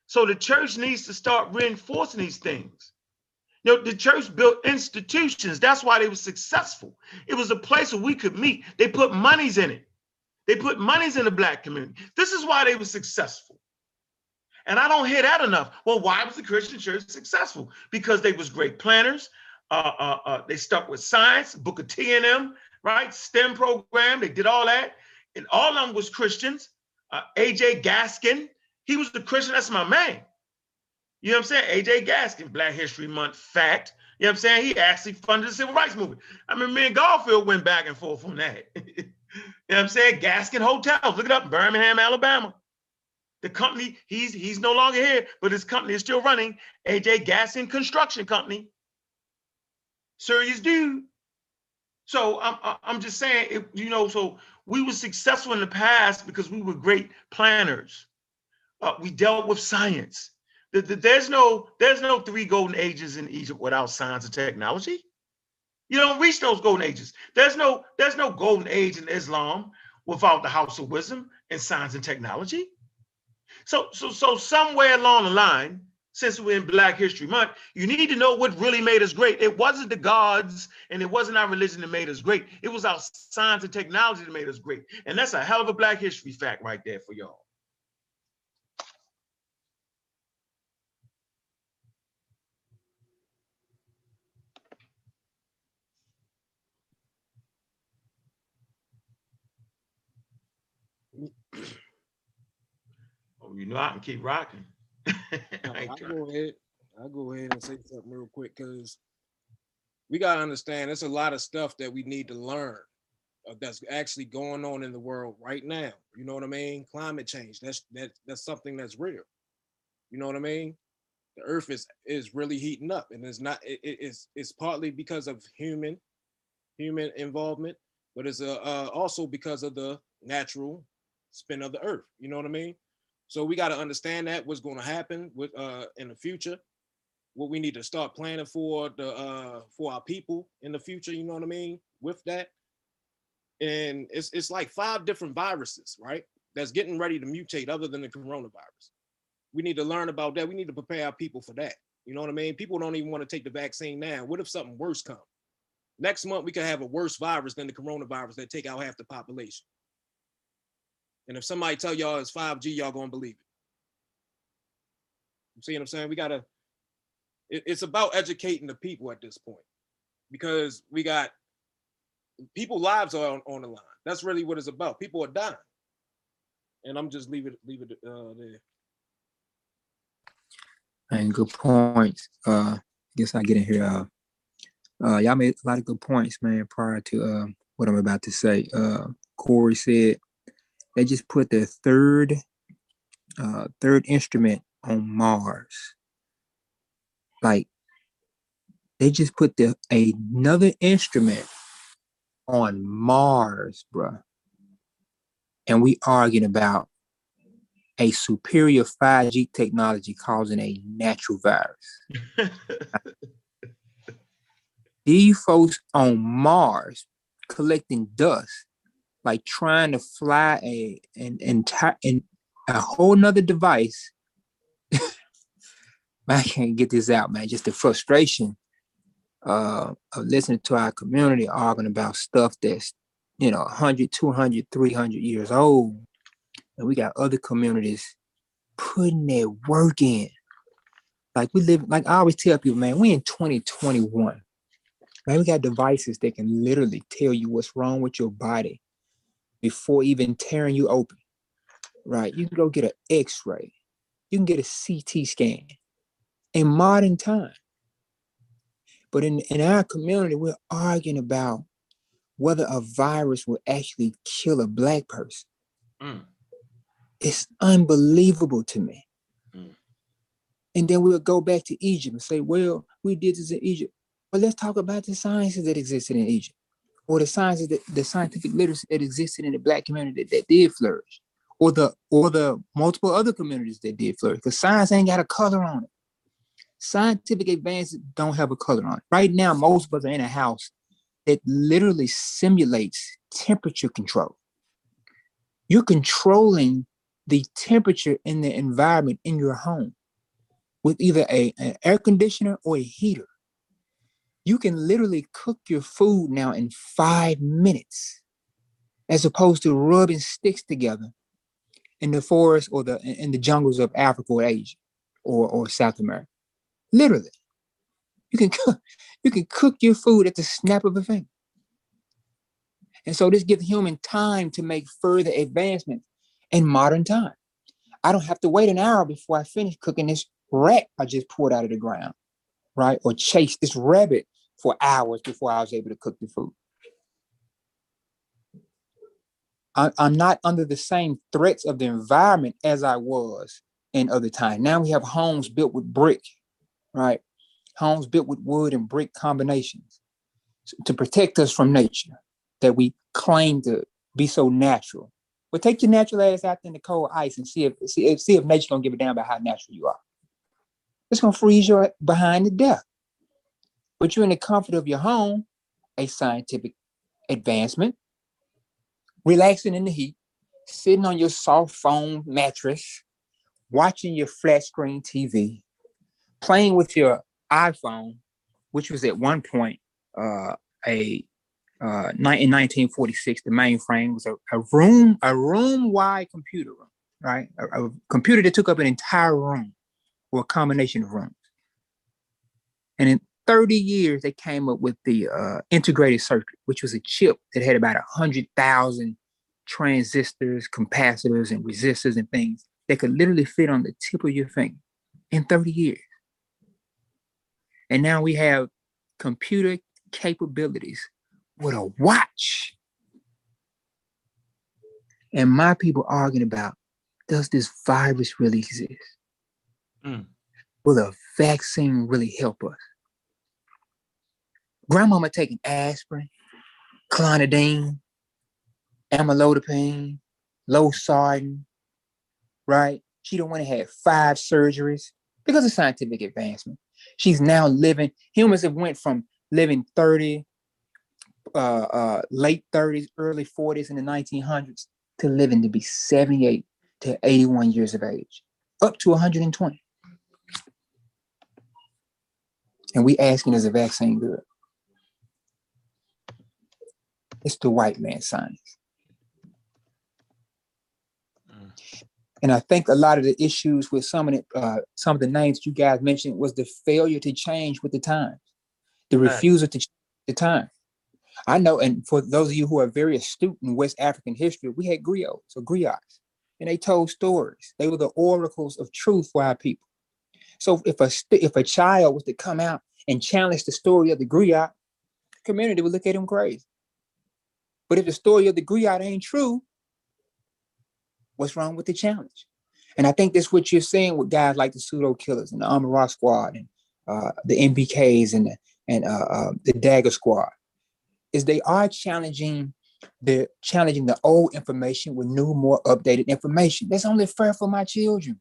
So the church needs to start reinforcing these things. You know, the church built institutions. That's why they were successful. It was a place where we could meet. They put monies in it. They put monies in the black community. This is why they were successful. And I don't hear that enough. Well, why was the Christian church successful? Because they was great planners. Uh, uh, uh, they stuck with science, Booker T and them, right? STEM program. They did all that, and all of them was Christians. Uh, AJ Gaston, he was the Christian. That's my man. You know what I'm saying? AJ Gaston, Black History Month fact. You know what I'm saying? He actually funded the civil rights movement. I mean, me and Garfield went back and forth on that. you know what I'm saying? Gaston Hotels. Look it up, Birmingham, Alabama. The company, he's he's no longer here, but his company is still running. AJ Gaston Construction Company. Serious dude. So I'm I'm just saying, if, you know, so we were successful in the past because we were great planners. Uh, we dealt with science. Th- th- There's no there's no three golden ages in Egypt without science and technology. You don't reach those golden ages. There's no there's no golden age in Islam without the House of Wisdom and science and technology. So so so somewhere along the line, since we're in Black History Month, you need to know what really made us great. It wasn't the gods and it wasn't our religion that made us great. It was our science and technology that made us great. And that's a hell of a Black History fact right there for y'all. Oh, you know I can keep rocking. I
I'll go ahead. I'll go ahead and say something real quick because we gotta understand there's a lot of stuff that we need to learn uh, that's actually going on in the world right now. You know what I mean? Climate change. That's that that's something that's real. You know what I mean? The earth is is really heating up and it's not it, it- it's it's partly because of human human involvement, but it's uh, uh also because of the natural spin of the earth. You know what I mean? So we got to understand that what's going to happen with uh in the future, what we need to start planning for the uh for our people in the future. You know what I mean? With that, and it's it's like five different viruses, right? That's getting ready to mutate other than the coronavirus. We need to learn about that. We need to prepare our people for that. You know what I mean? People don't even want to take the vaccine now. What if something worse comes? Next month we could have a worse virus than the coronavirus that take out half the population. And if somebody tell y'all it's 5G, y'all gonna believe it. You see what I'm saying? We gotta, it- it's about educating the people at this point. Because we got people lives are on, on the line. That's really what it's about. People are dying. And I'm just leave it, leave it uh there.
And good points. Uh, guess I get in here. Uh, uh, y'all made a lot of good points, man. Prior to uh, what I'm about to say, uh, Corey said they just put the third, uh, third instrument on Mars. Like they just put the another instrument on Mars, bruh. And we arguing about a superior 5G technology causing a natural virus. These folks on Mars collecting dust, like trying to fly a an entire a whole nother device. I can't get this out, man. Just the frustration uh, of listening to our community arguing about stuff that's, you know, 100, 200, 300 years old. And we got other communities putting their work in. Like we live, like I always tell people, man, we in 2021. Man, we got devices that can literally tell you what's wrong with your body before even tearing you open. Right? You can go get an X-ray. You can get a CT scan in modern time. But in, in our community, we're arguing about whether a virus will actually kill a black person.
Mm.
It's unbelievable to me.
Mm.
And then we'll go back to Egypt and say, well, we did this in Egypt. But let's talk about the sciences that existed in Egypt, or the sciences that the scientific literacy that existed in the black community that, that did flourish, or the or the multiple other communities that did flourish. Because science ain't got a color on it. Scientific advances don't have a color on it. Right now, most of us are in a house that literally simulates temperature control. You're controlling the temperature in the environment in your home with either a, an air conditioner or a heater. You can literally cook your food now in five minutes, as opposed to rubbing sticks together in the forest or the in the jungles of Africa or Asia or, or South America. Literally. You can cook, you can cook your food at the snap of a finger. And so this gives human time to make further advancements in modern time. I don't have to wait an hour before I finish cooking this rat I just pulled out of the ground, right? Or chase this rabbit for hours before I was able to cook the food. I, I'm not under the same threats of the environment as I was in other times. Now we have homes built with brick, right? Homes built with wood and brick combinations to protect us from nature that we claim to be so natural. But take your natural ass out in the cold ice and see if see if, see if nature don't give a damn about how natural you are. It's gonna freeze your behind to death. But you're in the comfort of your home, a scientific advancement, relaxing in the heat, sitting on your soft foam mattress, watching your flat screen TV, playing with your iPhone, which was at one point uh, a uh, in 1946, the mainframe was a, a room, a room-wide computer room, right? A, a computer that took up an entire room or a combination of rooms. And in 30 years, they came up with the uh, integrated circuit, which was a chip that had about 100,000 transistors, capacitors, and resistors and things that could literally fit on the tip of your finger in 30 years. And now we have computer capabilities with a watch. And my people arguing about does this virus really exist?
Mm.
Will a vaccine really help us? Grandmama taking aspirin, clonidine, amlodipine, losartan, right? She don't want to have five surgeries because of scientific advancement. She's now living, humans have went from living 30, uh, uh, late 30s, early 40s in the 1900s to living to be 78 to 81 years of age, up to 120. And we asking is a vaccine good? It's the white man science.
Mm.
And I think a lot of the issues with some of the uh, some of the names you guys mentioned was the failure to change with the times, the
Right.
refusal to change the time. I know, and for those of you who are very astute in West African history, we had griots or griots, and they told stories. They were the oracles of truth for our people. So if a if a child was to come out and challenge the story of the griot, the community would look at him crazy. But if the story of the griot ain't true, what's wrong with the challenge? And I think that's what you're seeing with guys like the pseudo killers and the Armor Squad and uh, the MBKs and the and uh, uh, the Dagger Squad, is they are challenging the challenging the old information with new, more updated information. That's only fair for my children.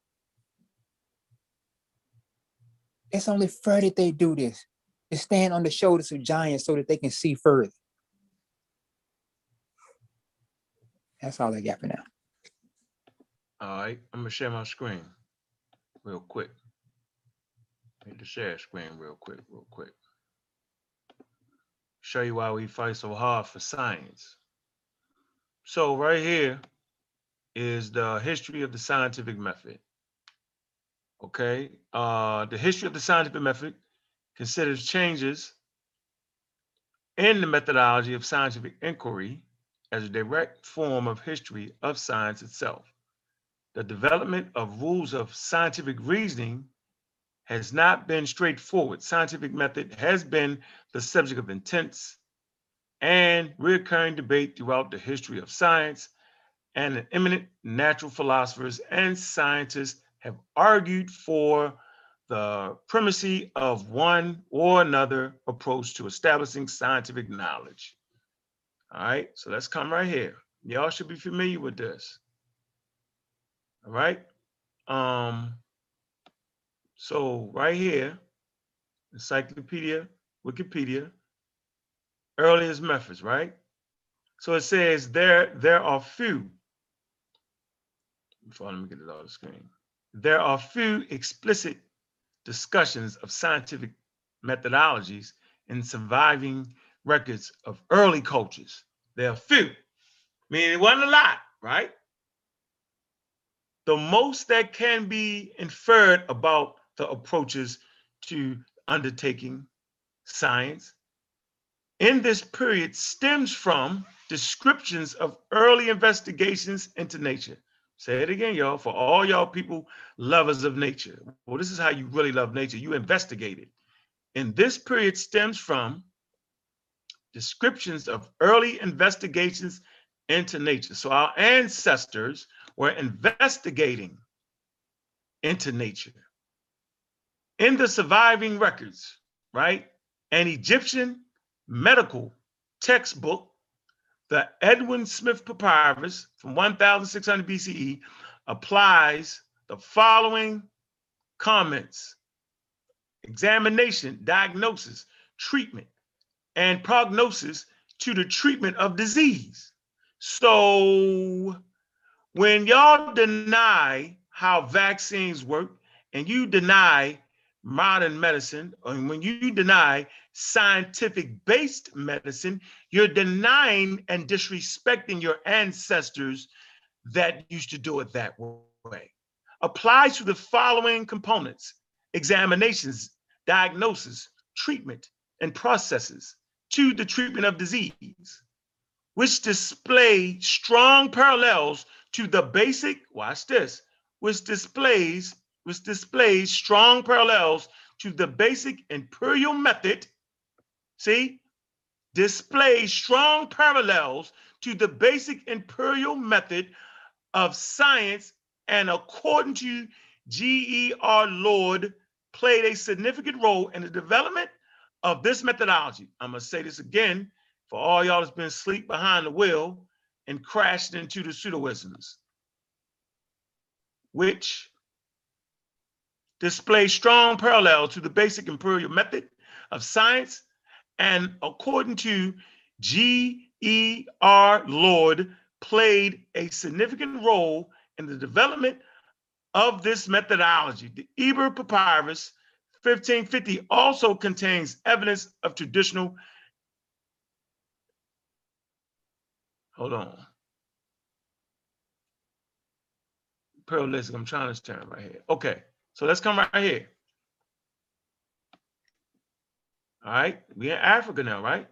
It's only fair that they do this. To stand on the shoulders of giants so that they can see further. That's all I got for now.
All right, I'm gonna share my screen real quick. Need to share screen real quick, real quick. Show you why we fight so hard for science. So right here is the history of the scientific method. Okay, uh, the history of the scientific method considers changes in the methodology of scientific inquiry as a direct form of history of science itself. The development of rules of scientific reasoning has not been straightforward. Scientific method has been the subject of intense and recurring debate throughout the history of science, and eminent natural philosophers and scientists have argued for the primacy of one or another approach to establishing scientific knowledge. All right, so let's come right here. Y'all should be familiar with this. All right. Um, so right here, Encyclopedia, Wikipedia, earliest methods, right? So it says there there are few. Before let me get it off the screen. There are few explicit discussions of scientific methodologies in surviving records of early cultures. There are few, I mean, it wasn't a lot, right? The most that can be inferred about the approaches to undertaking science in this period stems from descriptions of early investigations into nature. Say it again, y'all, for all y'all people lovers of nature. Well, this is how you really love nature. You investigate it. And this period stems from descriptions of early investigations into nature. So our ancestors were investigating into nature. In the surviving records, right? An Egyptian medical textbook, the Edwin Smith Papyrus from 1600 BCE, applies the following comments examination, diagnosis, treatment, and prognosis to the treatment of disease. So when y'all deny how vaccines work and you deny modern medicine, and when you deny scientific based medicine, you're denying and disrespecting your ancestors that used to do it that way. Apply to the following components examinations, diagnosis, treatment, and processes to the treatment of disease, which display strong parallels to the basic, watch this, which displays which displays strong parallels to the basic imperial method. See, displays strong parallels to the basic imperial method of science, and according to G.E.R. Lloyd, played a significant role in the development of this methodology. I'm gonna say this again for all y'all that's been asleep behind the wheel and crashed into the pseudoisms, which display strong parallel to the basic imperial method of science and according to G.E.R. Lloyd, played a significant role in the development of this methodology. The Ebers Papyrus 1550 also contains evidence of traditional. Hold on. Parallelism, I'm trying to turn right here. Okay. So let's come right here. All right, we're in Africa now, right?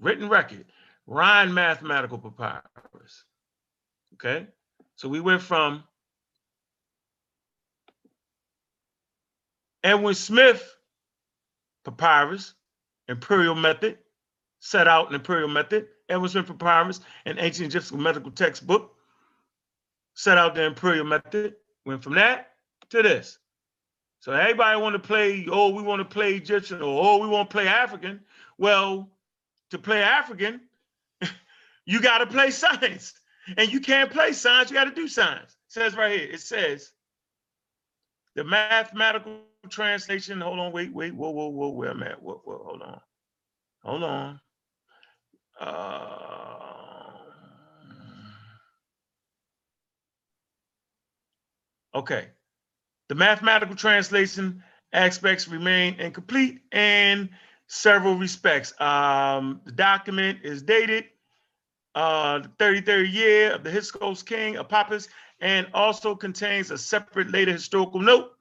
Written record, Rhind Mathematical Papyrus. Okay, so we went from Edwin Smith Papyrus, Imperial Method, set out an Imperial Method. Edwin Smith Papyrus, an ancient Egyptian medical textbook, set out the Imperial Method. Went from that to this. So everybody want to play, oh, we want to play Egyptian, or oh, we want to play African. Well, to play African, you got to play science. And you can't play science, you got to do science. It says right here, it says the mathematical translation. Hold on, wait, wait, whoa, whoa, whoa, where I'm at. Whoa, whoa, hold on. Hold on. Uh, okay. The mathematical translation aspects remain incomplete in several respects. Um, the document is dated uh, the 33rd year of the Hyksos king Apophis and also contains a separate later historical note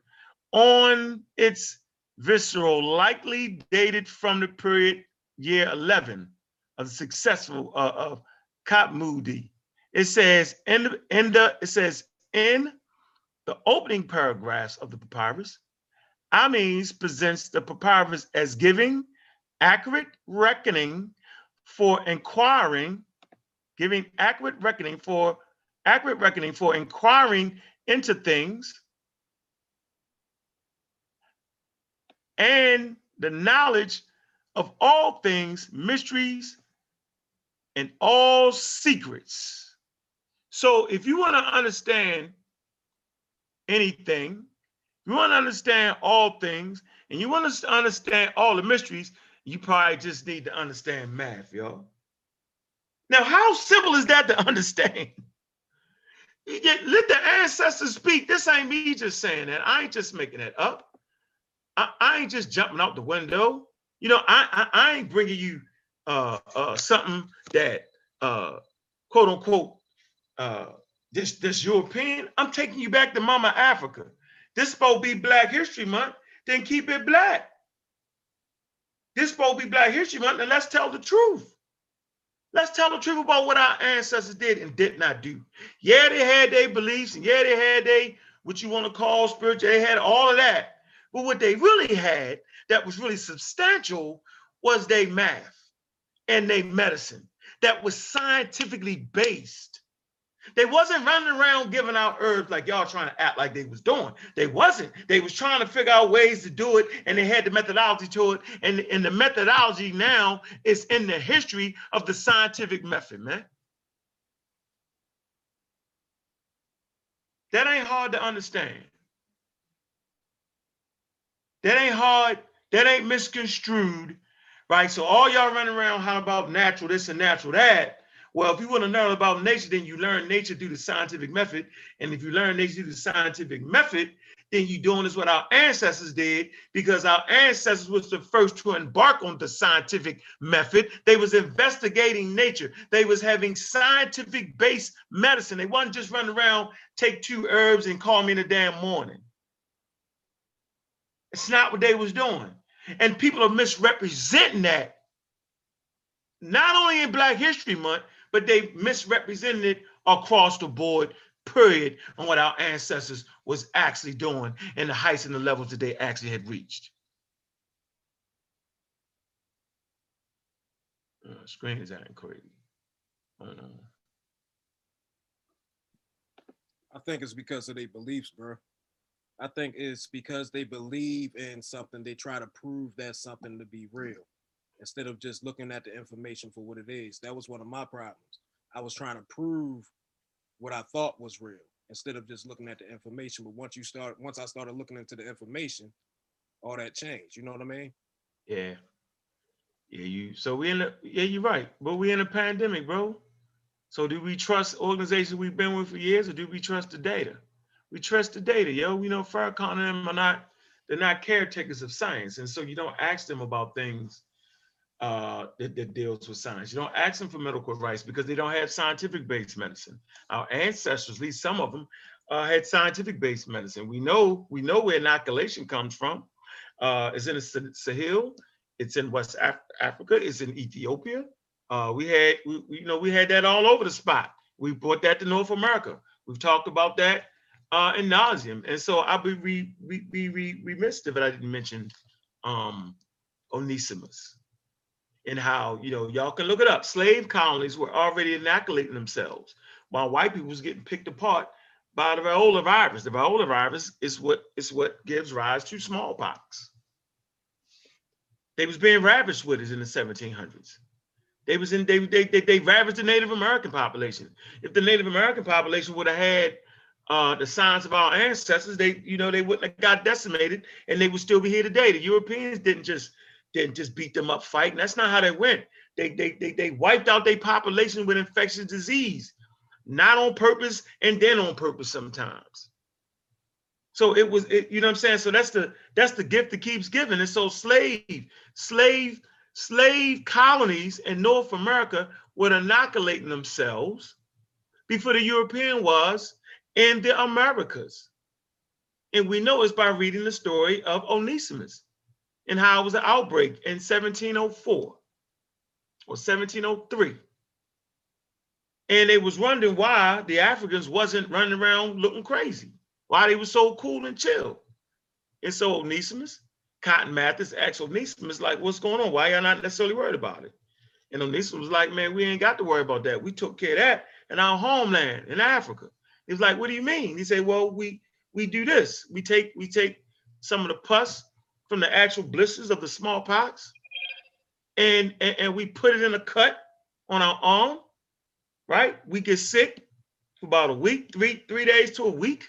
on its visceral, likely dated from the period year 11 of the successful uh, of Khamudi. It says in the, in the it says in the opening paragraphs of the papyrus, Ahmes presents the papyrus as giving accurate reckoning for inquiring, giving accurate reckoning for accurate reckoning for inquiring into things and the knowledge of all things, mysteries, and all secrets. So if you want to understand anything, you want to understand all things, and you want to understand all the mysteries, you probably just need to understand math, y'all. Now, how simple is that to understand? Get, let the ancestors speak. This ain't me just saying that. I ain't just making that up. I, I ain't just jumping out the window. You know, I I, I ain't bringing you uh, uh, something that uh, quote unquote uh, this this European. I'm taking you back to Mama Africa. This supposed be Black History Month. Then keep it black. This supposed be Black History Month, and let's tell the truth. Let's tell the truth about what our ancestors did and did not do. Yeah, they had their beliefs, and yeah, they had their what you want to call spiritual. They had all of that. But what they really had that was really substantial was their math and their medicine that was scientifically based. They wasn't running around giving out herbs like y'all trying to act like they was doing. They wasn't. They was trying to figure out ways to do it, and they had the methodology to it. And, and the methodology now is in the history of the scientific method, man. That ain't hard to understand. That ain't hard. That ain't misconstrued, right? So all y'all running around how about natural this and natural that. Well, if you want to learn about nature, then you learn nature through the scientific method. And if you learn nature through the scientific method, then you're doing this what our ancestors did because our ancestors was the first to embark on the scientific method. They was investigating nature. They was having scientific based medicine. They wasn't just running around, take two herbs and call me in the damn morning. It's not what they was doing. And people are misrepresenting that. Not only in Black History Month, but they misrepresented it across the board, period, on what our ancestors was actually doing and the heights and the levels that they actually had reached. Uh, screen is acting crazy. I don't know.
I think it's because of their beliefs, bro. I think it's because they believe in something, they try to prove that something to be real instead of just looking at the information for what it is. That was one of my problems. I was trying to prove what I thought was real instead of just looking at the information. But once you start, once I started looking into the information, all that changed. You know what I mean?
Yeah. Yeah, you so we in the yeah, you're right. But we in a pandemic, bro. So do we trust organizations we've been with for years or do we trust the data? We trust the data, yo. We know Farrakhan and them are not, they're not caretakers of science. And so you don't ask them about things uh, that, that deals with science. You don't ask them for medical advice because they don't have scientific based medicine. Our ancestors, at least some of them, uh, had scientific based medicine. We know we know where inoculation comes from. Uh, it's in the Sahel. It's in West Af- Africa. It's in Ethiopia. Uh, we had we, you know we had that all over the spot. We brought that to North America. We've talked about that uh, in nauseum. And so I'll be re, re, be re, remiss if I didn't mention um, Onesimus and how, you know, y'all can look it up. Slave colonies were already inoculating themselves while white people was getting picked apart by the variola virus. The variola virus is what is what gives rise to smallpox. They was being ravaged with it in the 1700s. They was in they they they, they ravaged the Native American population. If the Native American population would have had uh, the signs of our ancestors, they, you know, they wouldn't have got decimated and they would still be here today. The Europeans didn't just didn't just beat them up fighting. That's not how they went. They they they, they wiped out their population with infectious disease, not on purpose and then on purpose sometimes. So it was, it, you know what I'm saying? So that's the that's the gift that keeps giving. And so slave, slave, slave colonies in North America were inoculating themselves before the European was in the Americas. And we know it's by reading the story of Onesimus and how it was an outbreak in 1704 or 1703. And they was wondering why the Africans wasn't running around looking crazy, why they were so cool and chill. And so Onesimus, Cotton Mathis asked Onesimus, like, what's going on? Why y'all not necessarily worried about it? And Onesimus was like, man, we ain't got to worry about that. We took care of that in our homeland in Africa. He was like, what do you mean? He said, well, we we do this. We take we take some of the pus from the actual blisters of the smallpox and, and, and we put it in a cut on our arm, right? We get sick for about a week, three, three days to a week,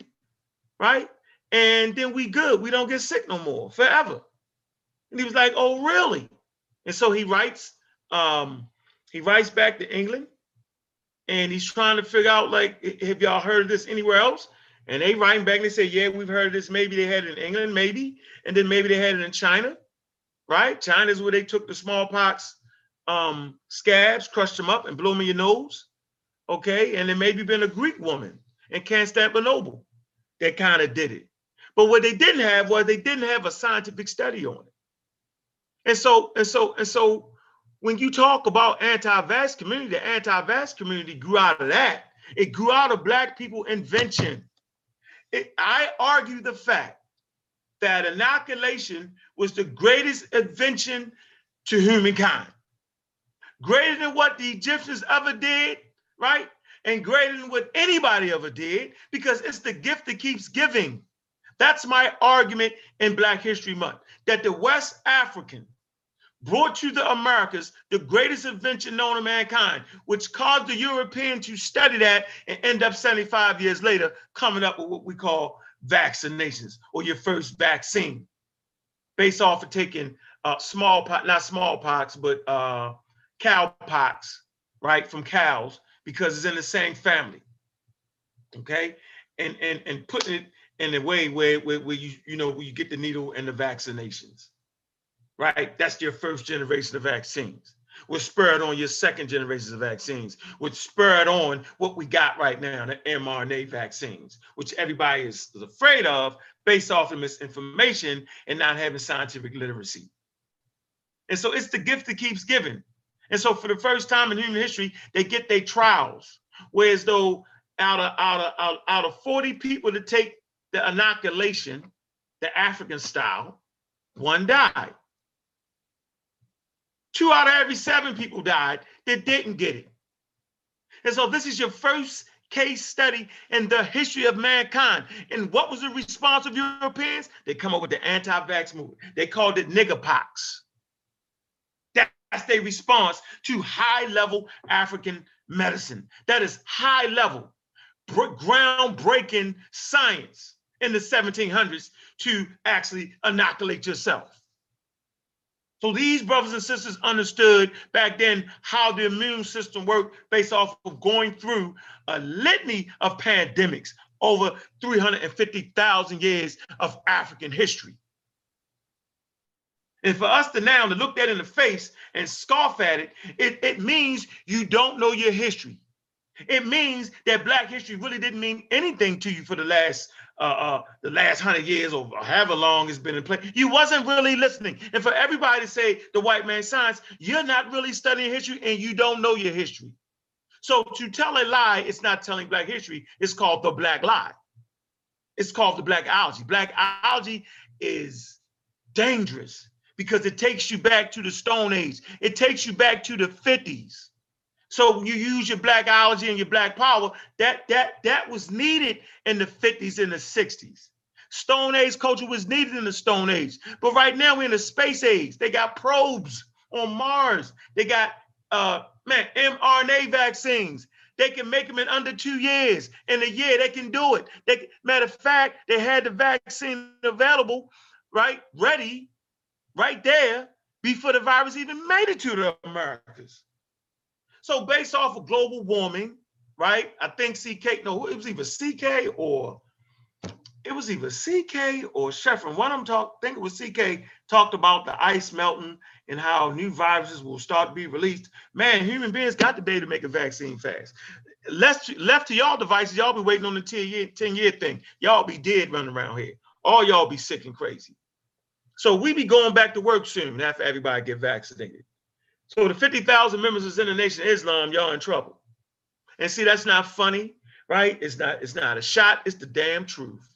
right? And then we good. We don't get sick no more forever. And he was like, oh, really? And so he writes, um, he writes back to England and he's trying to figure out, like, have y'all heard of this anywhere else? And they writing back and they say, yeah, we've heard of this. Maybe they had it in England, maybe. And then maybe they had it in China, right? China is where they took the smallpox um, scabs, crushed them up and blew them in your nose. Okay. And there maybe been a Greek woman in Constantinople that kind of did it. But what they didn't have was they didn't have a scientific study on it. And so, and so, and so when you talk about anti-vax community, the anti-vax community grew out of that. It grew out of black people invention. It, I argue the fact that inoculation was the greatest invention to humankind. Greater than what the Egyptians ever did, right? And greater than what anybody ever did, because it's the gift that keeps giving. That's my argument in Black History Month, that the West African brought to the Americas the greatest invention known to mankind, which caused the European to study that and end up 75 years later coming up with what we call vaccinations or your first vaccine based off of taking uh, smallpox, not smallpox, but uh, cowpox, right, from cows because it's in the same family. Okay, and and and putting it in a way where, where, where you you know where you get the needle and the vaccinations, right? That's your first generation of vaccines. We're spurred on your second generation of vaccines, which spurred on what we got right now, the mRNA vaccines, which everybody is, is afraid of based off of misinformation and not having scientific literacy. And so it's the gift that keeps giving. And so for the first time in human history, they get their trials. Whereas though out of out of out, out of 40 people to take the inoculation, the African style, one died. Two out of every seven people died that didn't get it. And so this is your first case study in the history of mankind. And what was the response of Europeans? They come up with the anti-vax movement. They called it nigger pox. That's their response to high-level African medicine. That is high-level, groundbreaking science in the 1700s to actually inoculate yourself. So these brothers and sisters understood back then how the immune system worked based off of going through a litany of pandemics over 350,000 years of African history. And for us to now to look that in the face and scoff at it, it, it means you don't know your history. It means that Black history really didn't mean anything to you for the last uh, uh, the last hundred years or however long it's been in play. You wasn't really listening. And for everybody to say the white man science, you're not really studying history and you don't know your history. So to tell a lie, it's not telling Black history. It's called the Black lie. It's called the Blackology. Black algae is dangerous because it takes you back to the Stone Age. It takes you back to the 50s. So you use your blackology and your black power. That that that was needed in the 50s and the 60s. Stone Age culture was needed in the Stone Age. But right now we're in the space age. They got probes on Mars. They got uh man mRNA vaccines. They can make them in under two years. In a year, they can do it. They, matter of fact, they had the vaccine available, right, ready, right there, before the virus even made it to the Americas. So based off of global warming, right? I think CK, no, it was either CK or it was either CK or Sheffrin. One of them talked, I think it was CK, talked about the ice melting and how new viruses will start to be released. Man, human beings got the day to make a vaccine fast. Left, left to y'all devices, y'all be waiting on the 10 year, 10 year thing. Y'all be dead running around here. All y'all be sick and crazy. So we be going back to work soon after everybody get vaccinated. So the 50,000 members of the Nation of Islam, y'all in trouble. And see, that's not funny, right? It's not, it's not a shot, it's the damn truth.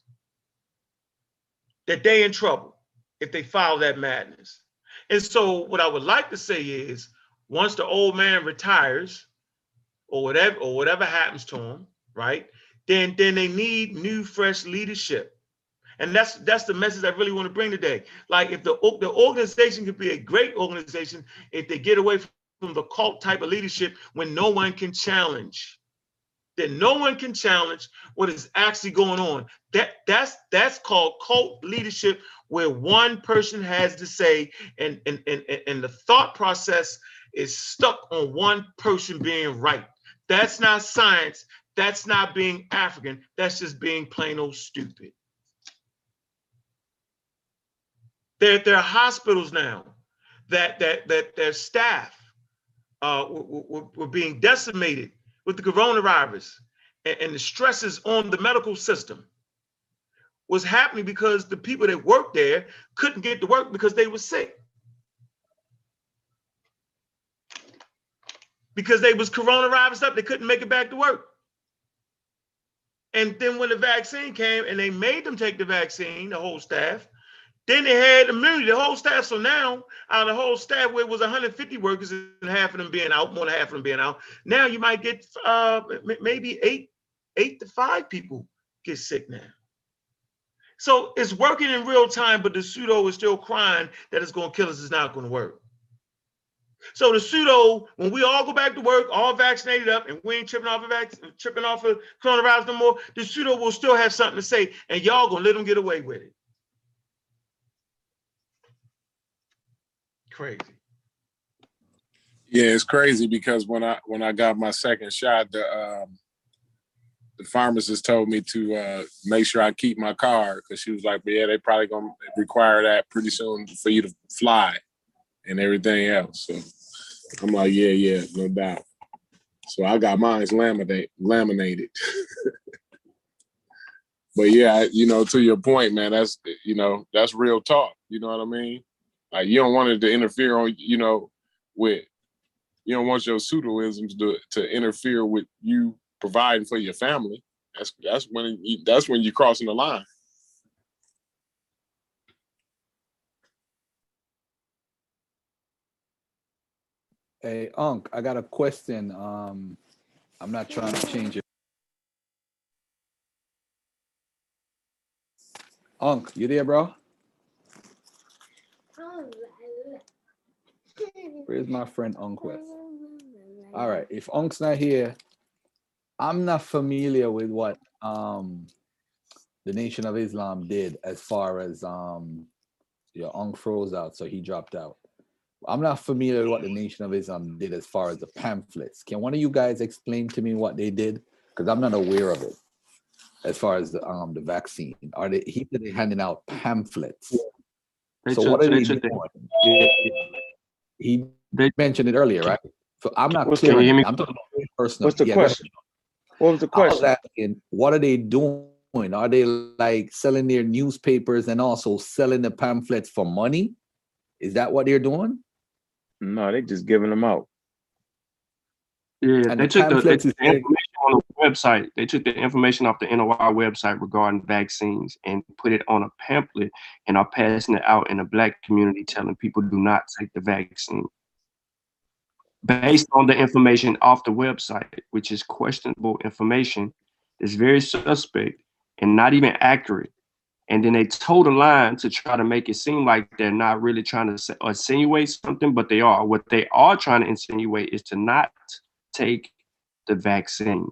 that they in trouble if they follow that madness. And so what I would like to say is once the old man retires or whatever or whatever happens to him, right? Then then they need new fresh leadership. And that's that's the message I really want to bring today. Like if the the organization could be a great organization if they get away from the cult type of leadership when no one can challenge. Then no one can challenge what is actually going on. That that's that's called cult leadership where one person has to say and and and, and- the thought process is stuck on one person being right. That's not science. That's not being African. That's just being plain old stupid. There, there are hospitals now that that that their staff uh, were, were, being decimated with the coronavirus and, and the stresses on the medical system was happening because the people that worked there couldn't get to work because they were sick. Because they was coronavirus up, they couldn't make it back to work. And then when the vaccine came and they made them take the vaccine, the whole staff, then they had immunity, the whole staff. So now, out of the whole staff, where it was 150 workers and half of them being out, more than half of them being out, now you might get uh, maybe eight, eight to five people get sick now. So it's working in real time, but the pseudo is still crying that it's going to kill us. It's not going to work. So the pseudo, when we all go back to work, all vaccinated up, and we ain't tripping off of vac- tripping off of coronavirus no more, the pseudo will still have something to say, and y'all gonna let them get away with it. Crazy.
Yeah, it's crazy because when I when I got my second shot, the um the pharmacist told me to uh make sure I keep my card because she was like, yeah, they probably gonna require that pretty soon for you to fly and everything else. So I'm like, yeah, yeah, no doubt. So I got mine laminate laminated. but yeah, you know, to your point, man, that's you know, that's real talk. You know what I mean? Like you don't want it to interfere on, you know, with you don't want your pseudoisms to to interfere with you providing for your family. That's that's when you, that's when you're crossing the line.
Hey, Unc, I got a question. Um, I'm not trying to change it. Unc, you there, bro? Where's my friend Unc West? All right, if Unc's not here, I'm not familiar with what um the Nation of Islam did as far as um your Unc froze out, so he dropped out. I'm not familiar with what the Nation of Islam did as far as the pamphlets. Can one of you guys explain to me what they did? Because I'm not aware of it. As far as the um the vaccine, are they? He they're handing out pamphlets.
They
so
took-
what are
they
they doing? Yeah, He mentioned it earlier, right? So I'm not
What's-
clear.
can you hear me?
I'm talking about personal.
What's the
Yeah,
question? What was the question?
I was asking, what are they doing? Are they like selling their newspapers and also selling the pamphlets for money? Is that what they're doing?
No, they're just giving them out.
Yeah,
And
they
the
took the, they
pamphlets is
the information on the website. They took the information off the NOI website regarding vaccines and put it on a pamphlet and are passing it out in the black community, telling people do not take the vaccine. Based on the information off the website, which is questionable information, is very suspect and not even accurate. And then they told a line to try to make it seem like they're not really trying to insinuate something, but they are. What they are trying to insinuate is to not take the vaccine.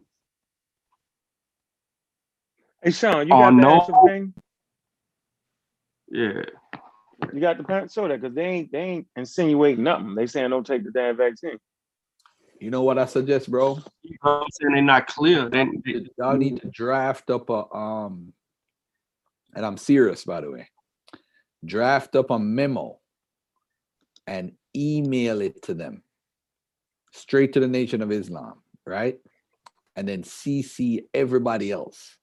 Hey Sean, you
Oh,
got the
no.
actual thing?
Yeah.
You got the parent show that because they ain't they ain't insinuating nothing. They saying don't take the damn vaccine.
You know what I suggest, bro?
You know what I'm saying? They're not clear. They, they,
Y'all need to draft up a um, and I'm serious by the way. Draft up a memo and email it to them straight to the Nation of Islam, right? And then CC everybody else,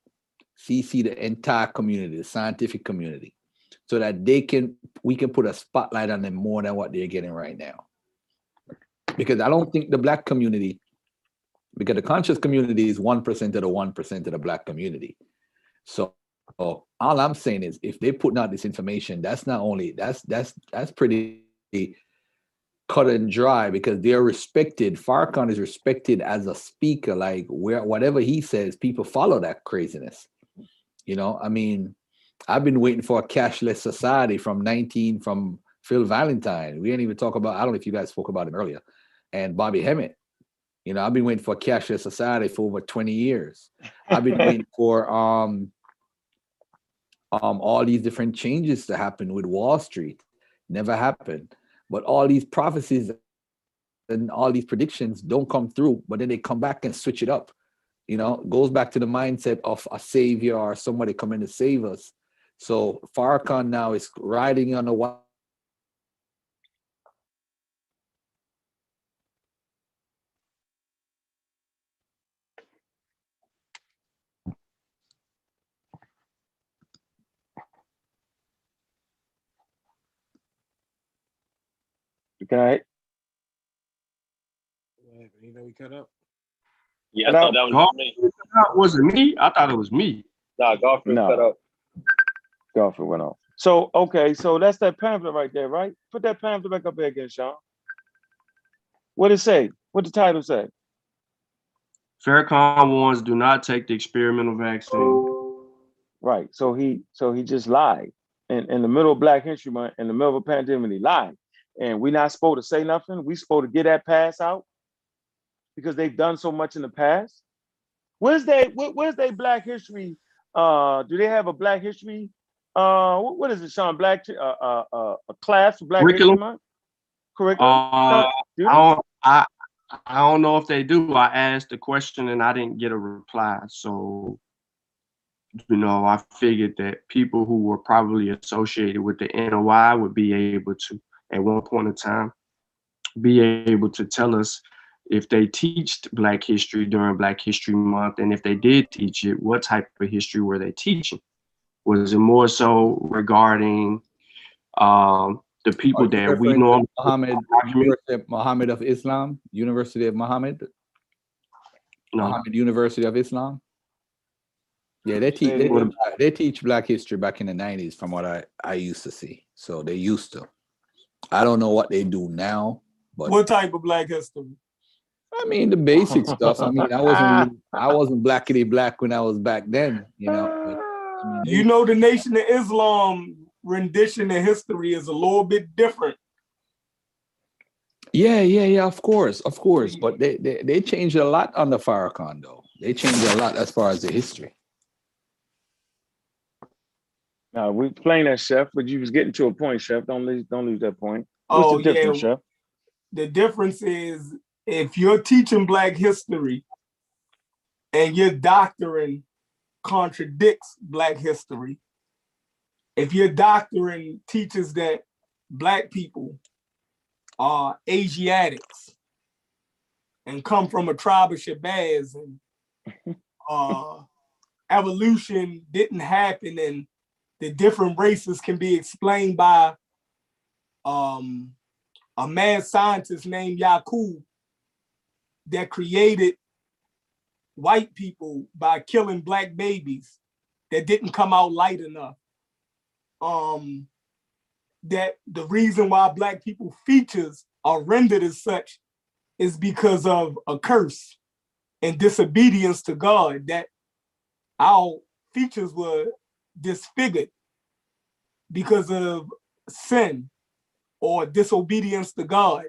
CC the entire community, the scientific community, so that they can we can put a spotlight on them more than what they're getting right now. Because I don't think the black community because the conscious community is 1% of the 1% of the black community. So all I'm saying is if they're putting out this information, that's not only that's that's that's pretty cut and dry because they're respected. Farrakhan is respected as a speaker. Like where whatever he says, people follow that craziness. You know, I mean, I've been waiting for a cashless society from 19 from Phil Valentine. We didn't even talk about, I don't know if you guys spoke about him earlier, and Bobby Hemmitt. You know, I've been waiting for a cashless society for over 20 years. I've been waiting for um um all these different changes to happen with Wall Street. Never happened. But all these prophecies and all these predictions don't come through, but then they come back and switch it up. You know, goes back to the mindset of a savior or somebody coming to save us. So Farrakhan now is riding on the wi-
Can I?
You know, we cut up.
Yeah, I thought
out.
that was
Golf-
me.
Was it me? I thought it was me.
Nah, Garfield
No.
cut up.
Garfield went off. So okay, so that's that pamphlet right there, right? Put that pamphlet back up there again, Sean. What it say? What the title say?
Farrakhan warns, do not take the experimental vaccine.
Right. So he so he just lied. In in the middle of Black History Month, in the middle of a pandemic, he lied. And we're not supposed to say nothing. We're supposed to get that pass out because they've done so much in the past. Where's they where, where's they Black History? Uh do they have a Black History? Uh what, what is it, Sean? Black uh, uh, uh, a class for Black
Curriculum?
History Month? Curriculum?
Uh,
Do
I don't, I, I don't know if they do. I asked the question and I didn't get a reply. So, you know, I figured that people who were probably associated with the NOI would be able to, at one point in time, be able to tell us if they teached Black history during Black History Month, and if they did teach it, what type of history were they teaching? Was it more so regarding um, the people that we know?
Muhammad, Muhammad of Islam, University of Muhammad,
No.
Muhammad University of Islam. Yeah, they teach they, teach- they teach Black history back in the nineties, from what I I used to see. So they used to. I don't know what they do now, but
What type of black history?
I mean the basic stuff. I mean, I wasn't really, I wasn't blackity black when I was back then, you know. but, I mean,
You know, the Nation of Islam rendition of history is a little bit different.
Yeah, yeah, yeah. Of course, of course. But they they, they changed a lot on the Farrakhan, though. They changed a lot as far as the history.
No, we playing that chef, but you was getting to a point, chef. Don't lose don't lose that point. What's
Oh,
the difference,
yeah.
chef?
The difference is if you're teaching black history and your doctrine contradicts black history, if your doctrine teaches that black people are Asiatics and come from a tribe of Shabazz and uh, evolution didn't happen and the different races can be explained by um, a mad scientist named Yakub that created white people by killing black babies that didn't come out light enough. Um, that the reason why black people features are rendered as such is because of a curse and disobedience to God that our features were disfigured because of sin or disobedience to God,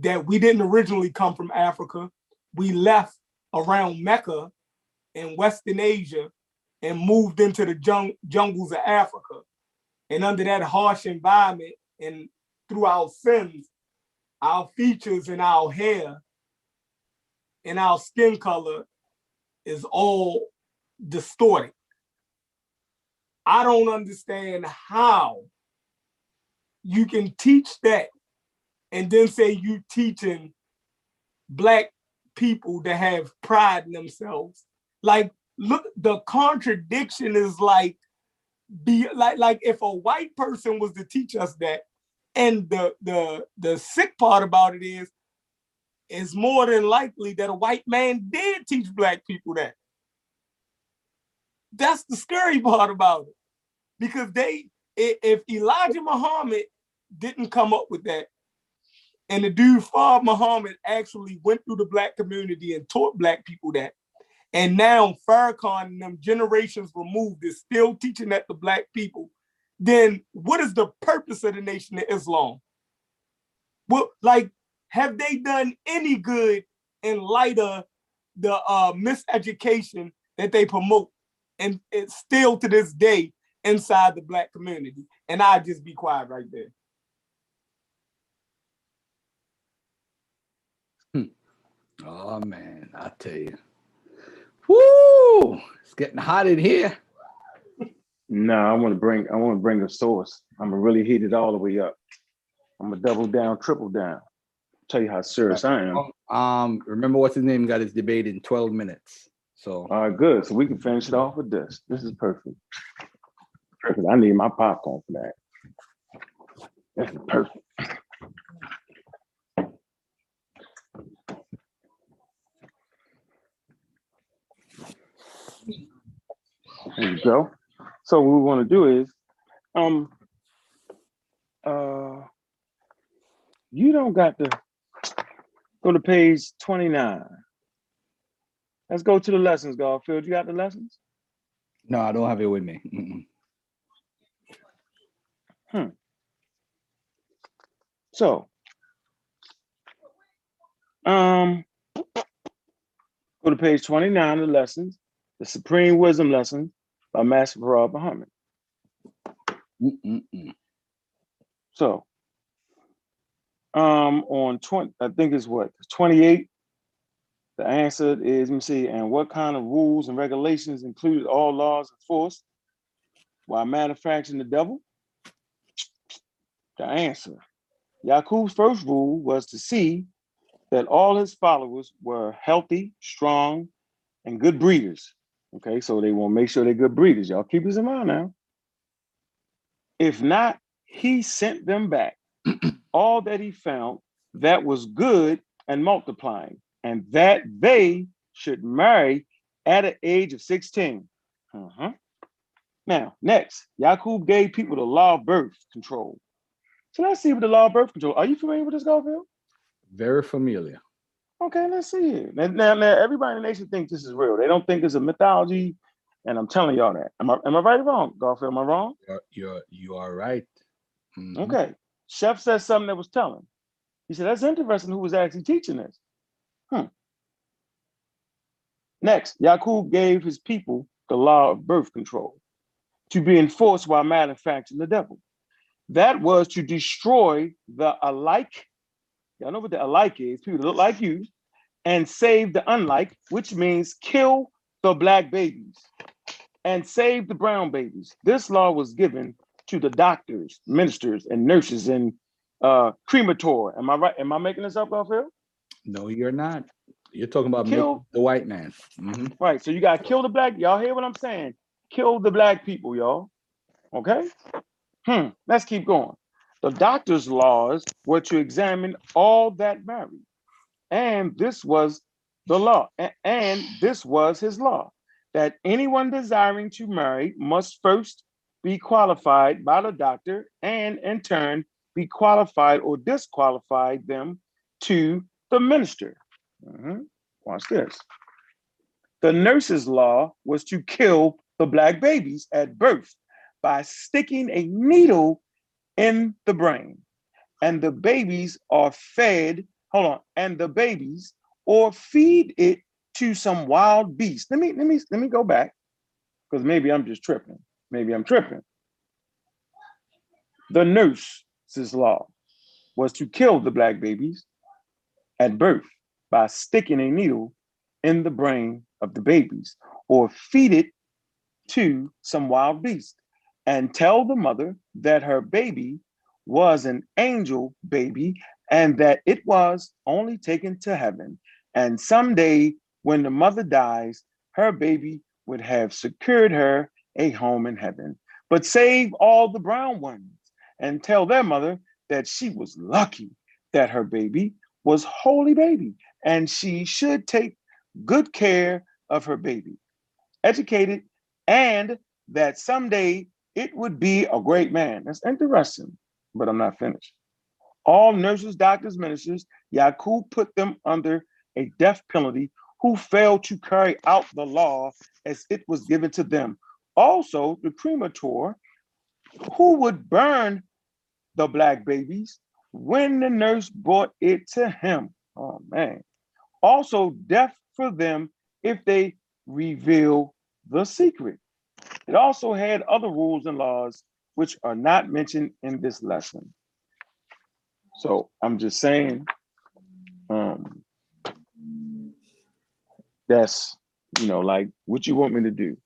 that we didn't originally come from Africa. We left around Mecca in Western Asia and moved into the jung- jungles of Africa. And under that harsh environment and through our sins, our features and our hair and our skin color is all distorted. I don't understand how you can teach that and then say you teaching black people to have pride in themselves. Like, look, the contradiction is like be like like if a white person was to teach us that, and the the the sick part about it is, it's more than likely that a white man did teach black people that. That's the scary part about it. Because they, if Elijah Muhammad didn't come up with that, and the dude Fard Muhammad actually went through the black community and taught black people that, and now Farrakhan and them generations removed is still teaching that to black people, then what is the purpose of the Nation of Islam? Well, like, have they done any good in light of the uh, miseducation that they promote? And it's still to this day inside the black community. And I just be quiet right there.
Oh man, I tell you. Woo! It's getting hot in here.
No, I want to bring, I want to bring a source. I'm gonna really heat it all the way up. I'm gonna double down, triple down. Tell you how serious I am.
Um, remember what's his name got his debate in 12 minutes. So
All right, good. So we can finish it off with this. This is perfect. Perfect. I need my popcorn for that. That's perfect. There you go. So what we want to do is, um, uh, you don't got to go to page twenty-nine. Let's go to the lessons, Garfield. You got the lessons?
no, I don't have it with me.
So, um, go to page twenty-nine of the lessons, the Supreme Wisdom Lesson by Master Farad Muhammad.
Mm-mm-mm.
So, um, on twenty, I think it's what twenty-eight. The answer is, let me see, and what kind of rules and regulations included all laws enforced while manufacturing the devil? The answer. Yaqub's first rule was to see that all his followers were healthy, strong, and good breeders. Okay, so they want to make sure they're good breeders. Y'all keep this in mind now. If not, he sent them back all that he found that was good and multiplying, and that they should marry at an age of 16. Uh-huh. Now, next, Yaqub gave people the law of birth control. So let's see what the law of birth control. Are you familiar with this, Garfield?
Very familiar.
Okay, let's see it. Now, now, now, everybody in the nation thinks this is real. They don't think it's a mythology, and I'm telling y'all that. Am I am I right or wrong, Garfield? Am I wrong?
You're, you're you are right. Mhm.
Okay. Chef said something that was telling. He said, that's interesting who was actually teaching this. Hmm. Next, Yaqub gave his people the law of birth control to be enforced while manufacturing the devil. That was to destroy the alike. Y'all know what the alike is, people that look like you, and save the unlike, which means kill the black babies and save the brown babies. This law was given to the doctors, ministers, and nurses in uh cremator. Am I right? Am I making this up, Garfield?
No, you're not. You're talking about
Kill-
the white man. Mhm.
Right. So you gotta kill the black. Y'all hear what I'm saying? Kill the black people, y'all. Okay. Hmm. Let's keep going. The doctor's laws were to examine all that married, and this was the law. And this was his law that anyone desiring to marry must first be qualified by the doctor, and in turn be qualified or disqualified them to the minister. Mhm. Watch this. The nurse's law was to kill the black babies at birth by sticking a needle in the brain. And the babies are fed, hold on, and the babies or feed it to some wild beast. Let me let me let me go back because maybe I'm just tripping. Maybe I'm tripping. The nurse's law was to kill the black babies at birth by sticking a needle in the brain of the babies or feed it to some wild beast and tell the mother that her baby was an angel baby and that it was only taken to heaven. And someday, when the mother dies, her baby would have secured her a home in heaven. But save all the brown ones and tell their mother that she was lucky that her baby was holy baby and she should take good care of her baby. Educated and that someday it would be a great man. That's interesting, but I'm not finished. All nurses, doctors, ministers, Yaqub put them under a death penalty who failed to carry out the law as it was given to them. Also, the cremator who would burn the black babies when the nurse brought it to him. Oh man. Also, death for them if they reveal the secret. It also had other rules and laws which are not mentioned in this lesson. So I'm just saying, um, that's, you know, like what you want me to do.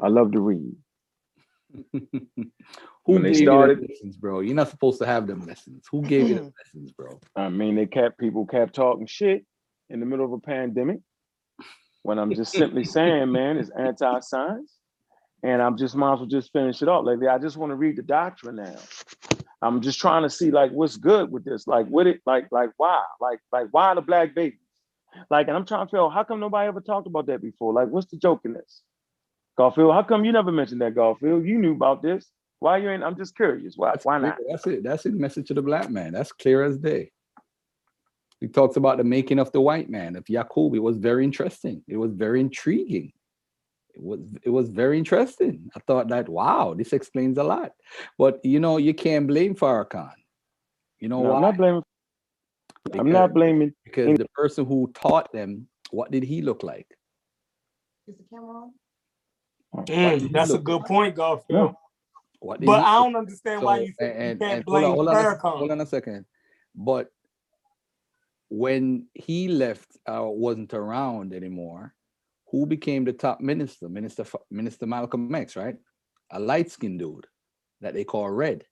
I love to read.
Who
When
gave you
started-
the lessons, bro? You're not supposed to have them lessons. Who gave you the lessons, bro?
I mean, they kept people kept talking shit in the middle of a pandemic. When I'm just simply saying, man, it's anti-science. And I'm just might as well just finish it up. Like I just want to read the doctrine now. I'm just trying to see like what's good with this. Like what it like like why? Like like why the black babies? Like and I'm trying to feel how come nobody ever talked about that before? Like what's the joke in this? Garfield, how come you never mentioned that, Garfield? You knew about this. Why you ain't? I'm just curious. Why
That's
why not?
That's it. That's his message to the black man. That's clear as day. He talks about the making of the white man of Yaqub. It was very interesting. It was very intriguing. It was it was very interesting. I thought that wow, this explains a lot. But you know, you can't blame Farrakhan. You know
No,
why?
I'm not blaming. I'm not blaming.
because the person who taught them, what did he look like? What did
Mm,
he
that's a good
like?
point, Garfield.
What did
But I don't understand why you, think you can't
and
blame
hold on, hold on, a,
Farrakhan.
hold on a second. But when he left, uh, wasn't around anymore, who became the top minister? Minister Minister Malcolm X, right? A light skinned dude that they call Red.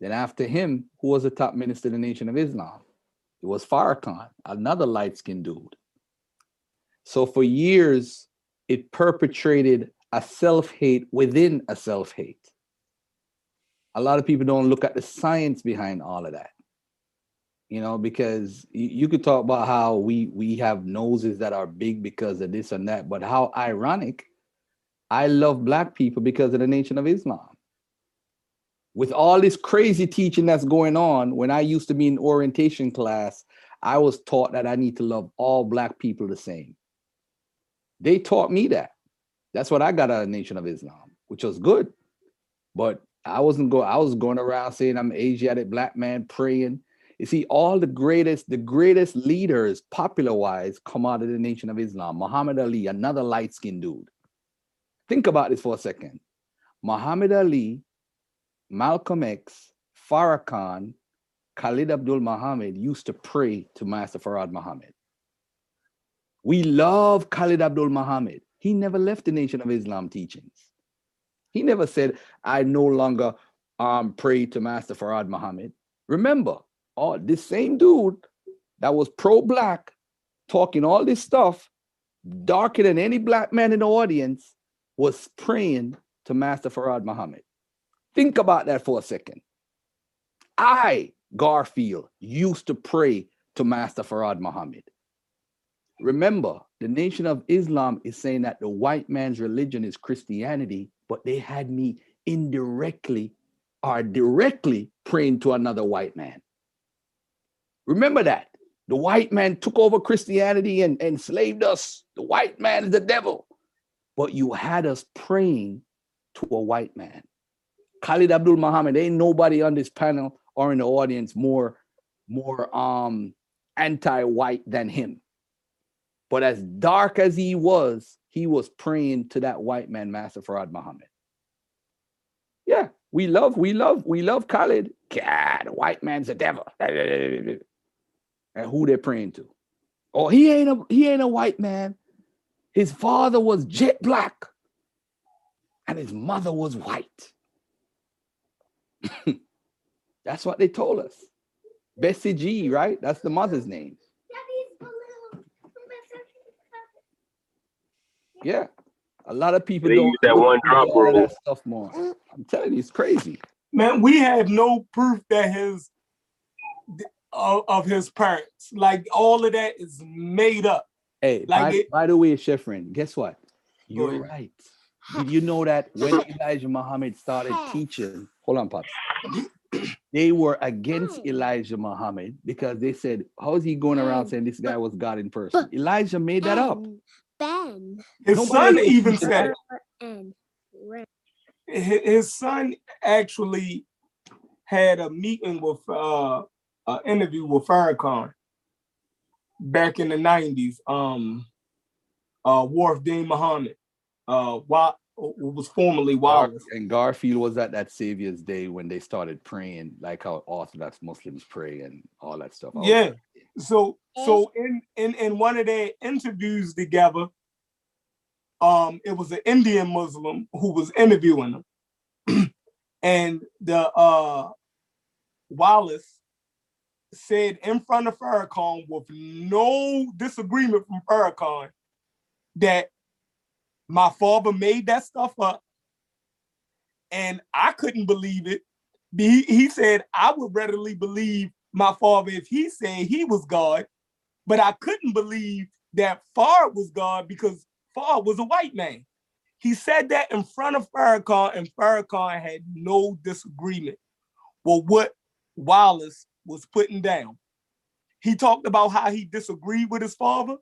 Then after him, who was the top minister of the Nation of Islam? It was Farrakhan, another light skinned dude. So for years, it perpetrated a self hate within a self hate a lot of people don't look at the science behind all of that you know because you could talk about how we we have noses that are big because of this and that but how ironic i love black people because of the nation of islam with all this crazy teaching that's going on when i used to be in orientation class i was taught that i need to love all black people the same they taught me that that's what i got out of nation of islam which was good but I wasn't going. I was going around saying I'm Asiatic black man praying. You see, all the greatest, the greatest leaders, popular wise, come out of the Nation of Islam. Muhammad Ali, another light skinned dude. Think about this for a second. Muhammad Ali, Malcolm X, Farrakhan, Khalid Abdul Muhammad used to pray to Master Farad Muhammad. We love Khalid Abdul Muhammad. He never left the Nation of Islam teachings. He never said, I no longer um, pray to Master Farad Muhammad. Remember, all this same dude that was pro-black, talking all this stuff, darker than any black man in the audience, was praying to Master Farad Muhammad. Think about that for a second. I, Garfield, used to pray to Master Farad Muhammad. Remember, the Nation of Islam is saying that the white man's religion is Christianity, but they had me indirectly or directly praying to another white man. Remember that. The white man took over Christianity and enslaved us. The white man is the devil. But you had us praying to a white man. Khalid Abdul Muhammad, ain't nobody on this panel or in the audience more, more um anti-white than him. But as dark as he was, he was praying to that white man, Master Farad Muhammad. Yeah, we love, we love, we love Khalid. God, white man's a devil. And who they're praying to. Oh, he ain't a he ain't a white man. His father was jet black, and his mother was white. That's what they told us. Bessie G, right? That's the mother's name. Yeah. A lot of people
They
don't
use that
look
one drop
all
rule.
that stuff more. I'm telling you, it's crazy.
Man, we have no proof that his of, of his parents. Like all of that is made up.
Hey,
Like
by,
it-
by the way, Chefrin, guess what? You're
ahead.
right. Did you know that when Elijah Muhammad started teaching, hold on, Pops. They were against Elijah Muhammad because they said, How's he going around saying this guy was God in person? Elijah made that up.
Ben.
His
Nobody
son even said it.
And Ren.
Hi- His son actually had a meeting with, uh, an interview with Farrakhan back in the nineties. Um, uh, Warith Deen Muhammad, uh, Wa- was formerly Wallace.
And Garfield was at that Savior's Day when they started praying, like how Orthodox Muslims pray and all that stuff. I was-
Yeah. So so in in in one of their interviews together, um, it was an Indian Muslim who was interviewing them, and the uh Wallace said in front of Farrakhan with no disagreement from Farrakhan that my father made that stuff up, and I couldn't believe it. He, he said I would readily believe my father if he said he was God, but I couldn't believe that Fard was God because Fard was a white man. He said that in front of Farrakhan, and Farrakhan had no disagreement with what Wallace was putting down. He talked about how he disagreed with his father,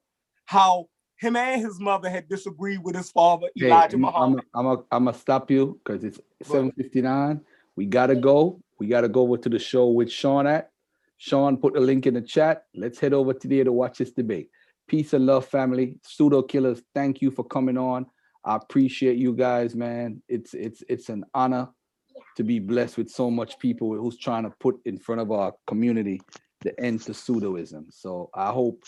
how him and his mother had disagreed with his father,
Hey,
Elijah
I'm,
Muhammad.
I'm, I'm, I'm gonna stop you because it's 7:59. We gotta go. We gotta go over to the show with Sean at. Sean put the link in the chat. Let's head over to there to watch this debate. Peace and love, family. Pseudo killers, thank you for coming on. I appreciate you guys, man. It's it's it's an honor to be blessed with so much people who's trying to put in front of our community the end to pseudoism. So I hope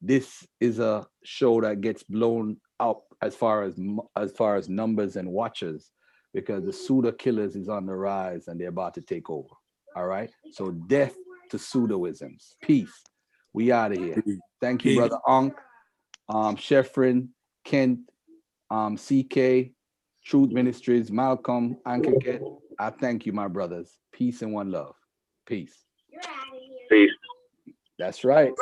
this is a show that gets blown up as far as as far as numbers and watchers because the pseudo killers is on the rise and they're about to take over. All right. So death to pseudoisms. Peace. We out of here. Thank you, brother Unc, um, Sheffrin, Kent, um, CK, Truth Ministries, Malcolm, Ankaket. I thank you, my brothers. Peace and one love. Peace.
Peace.
That's right.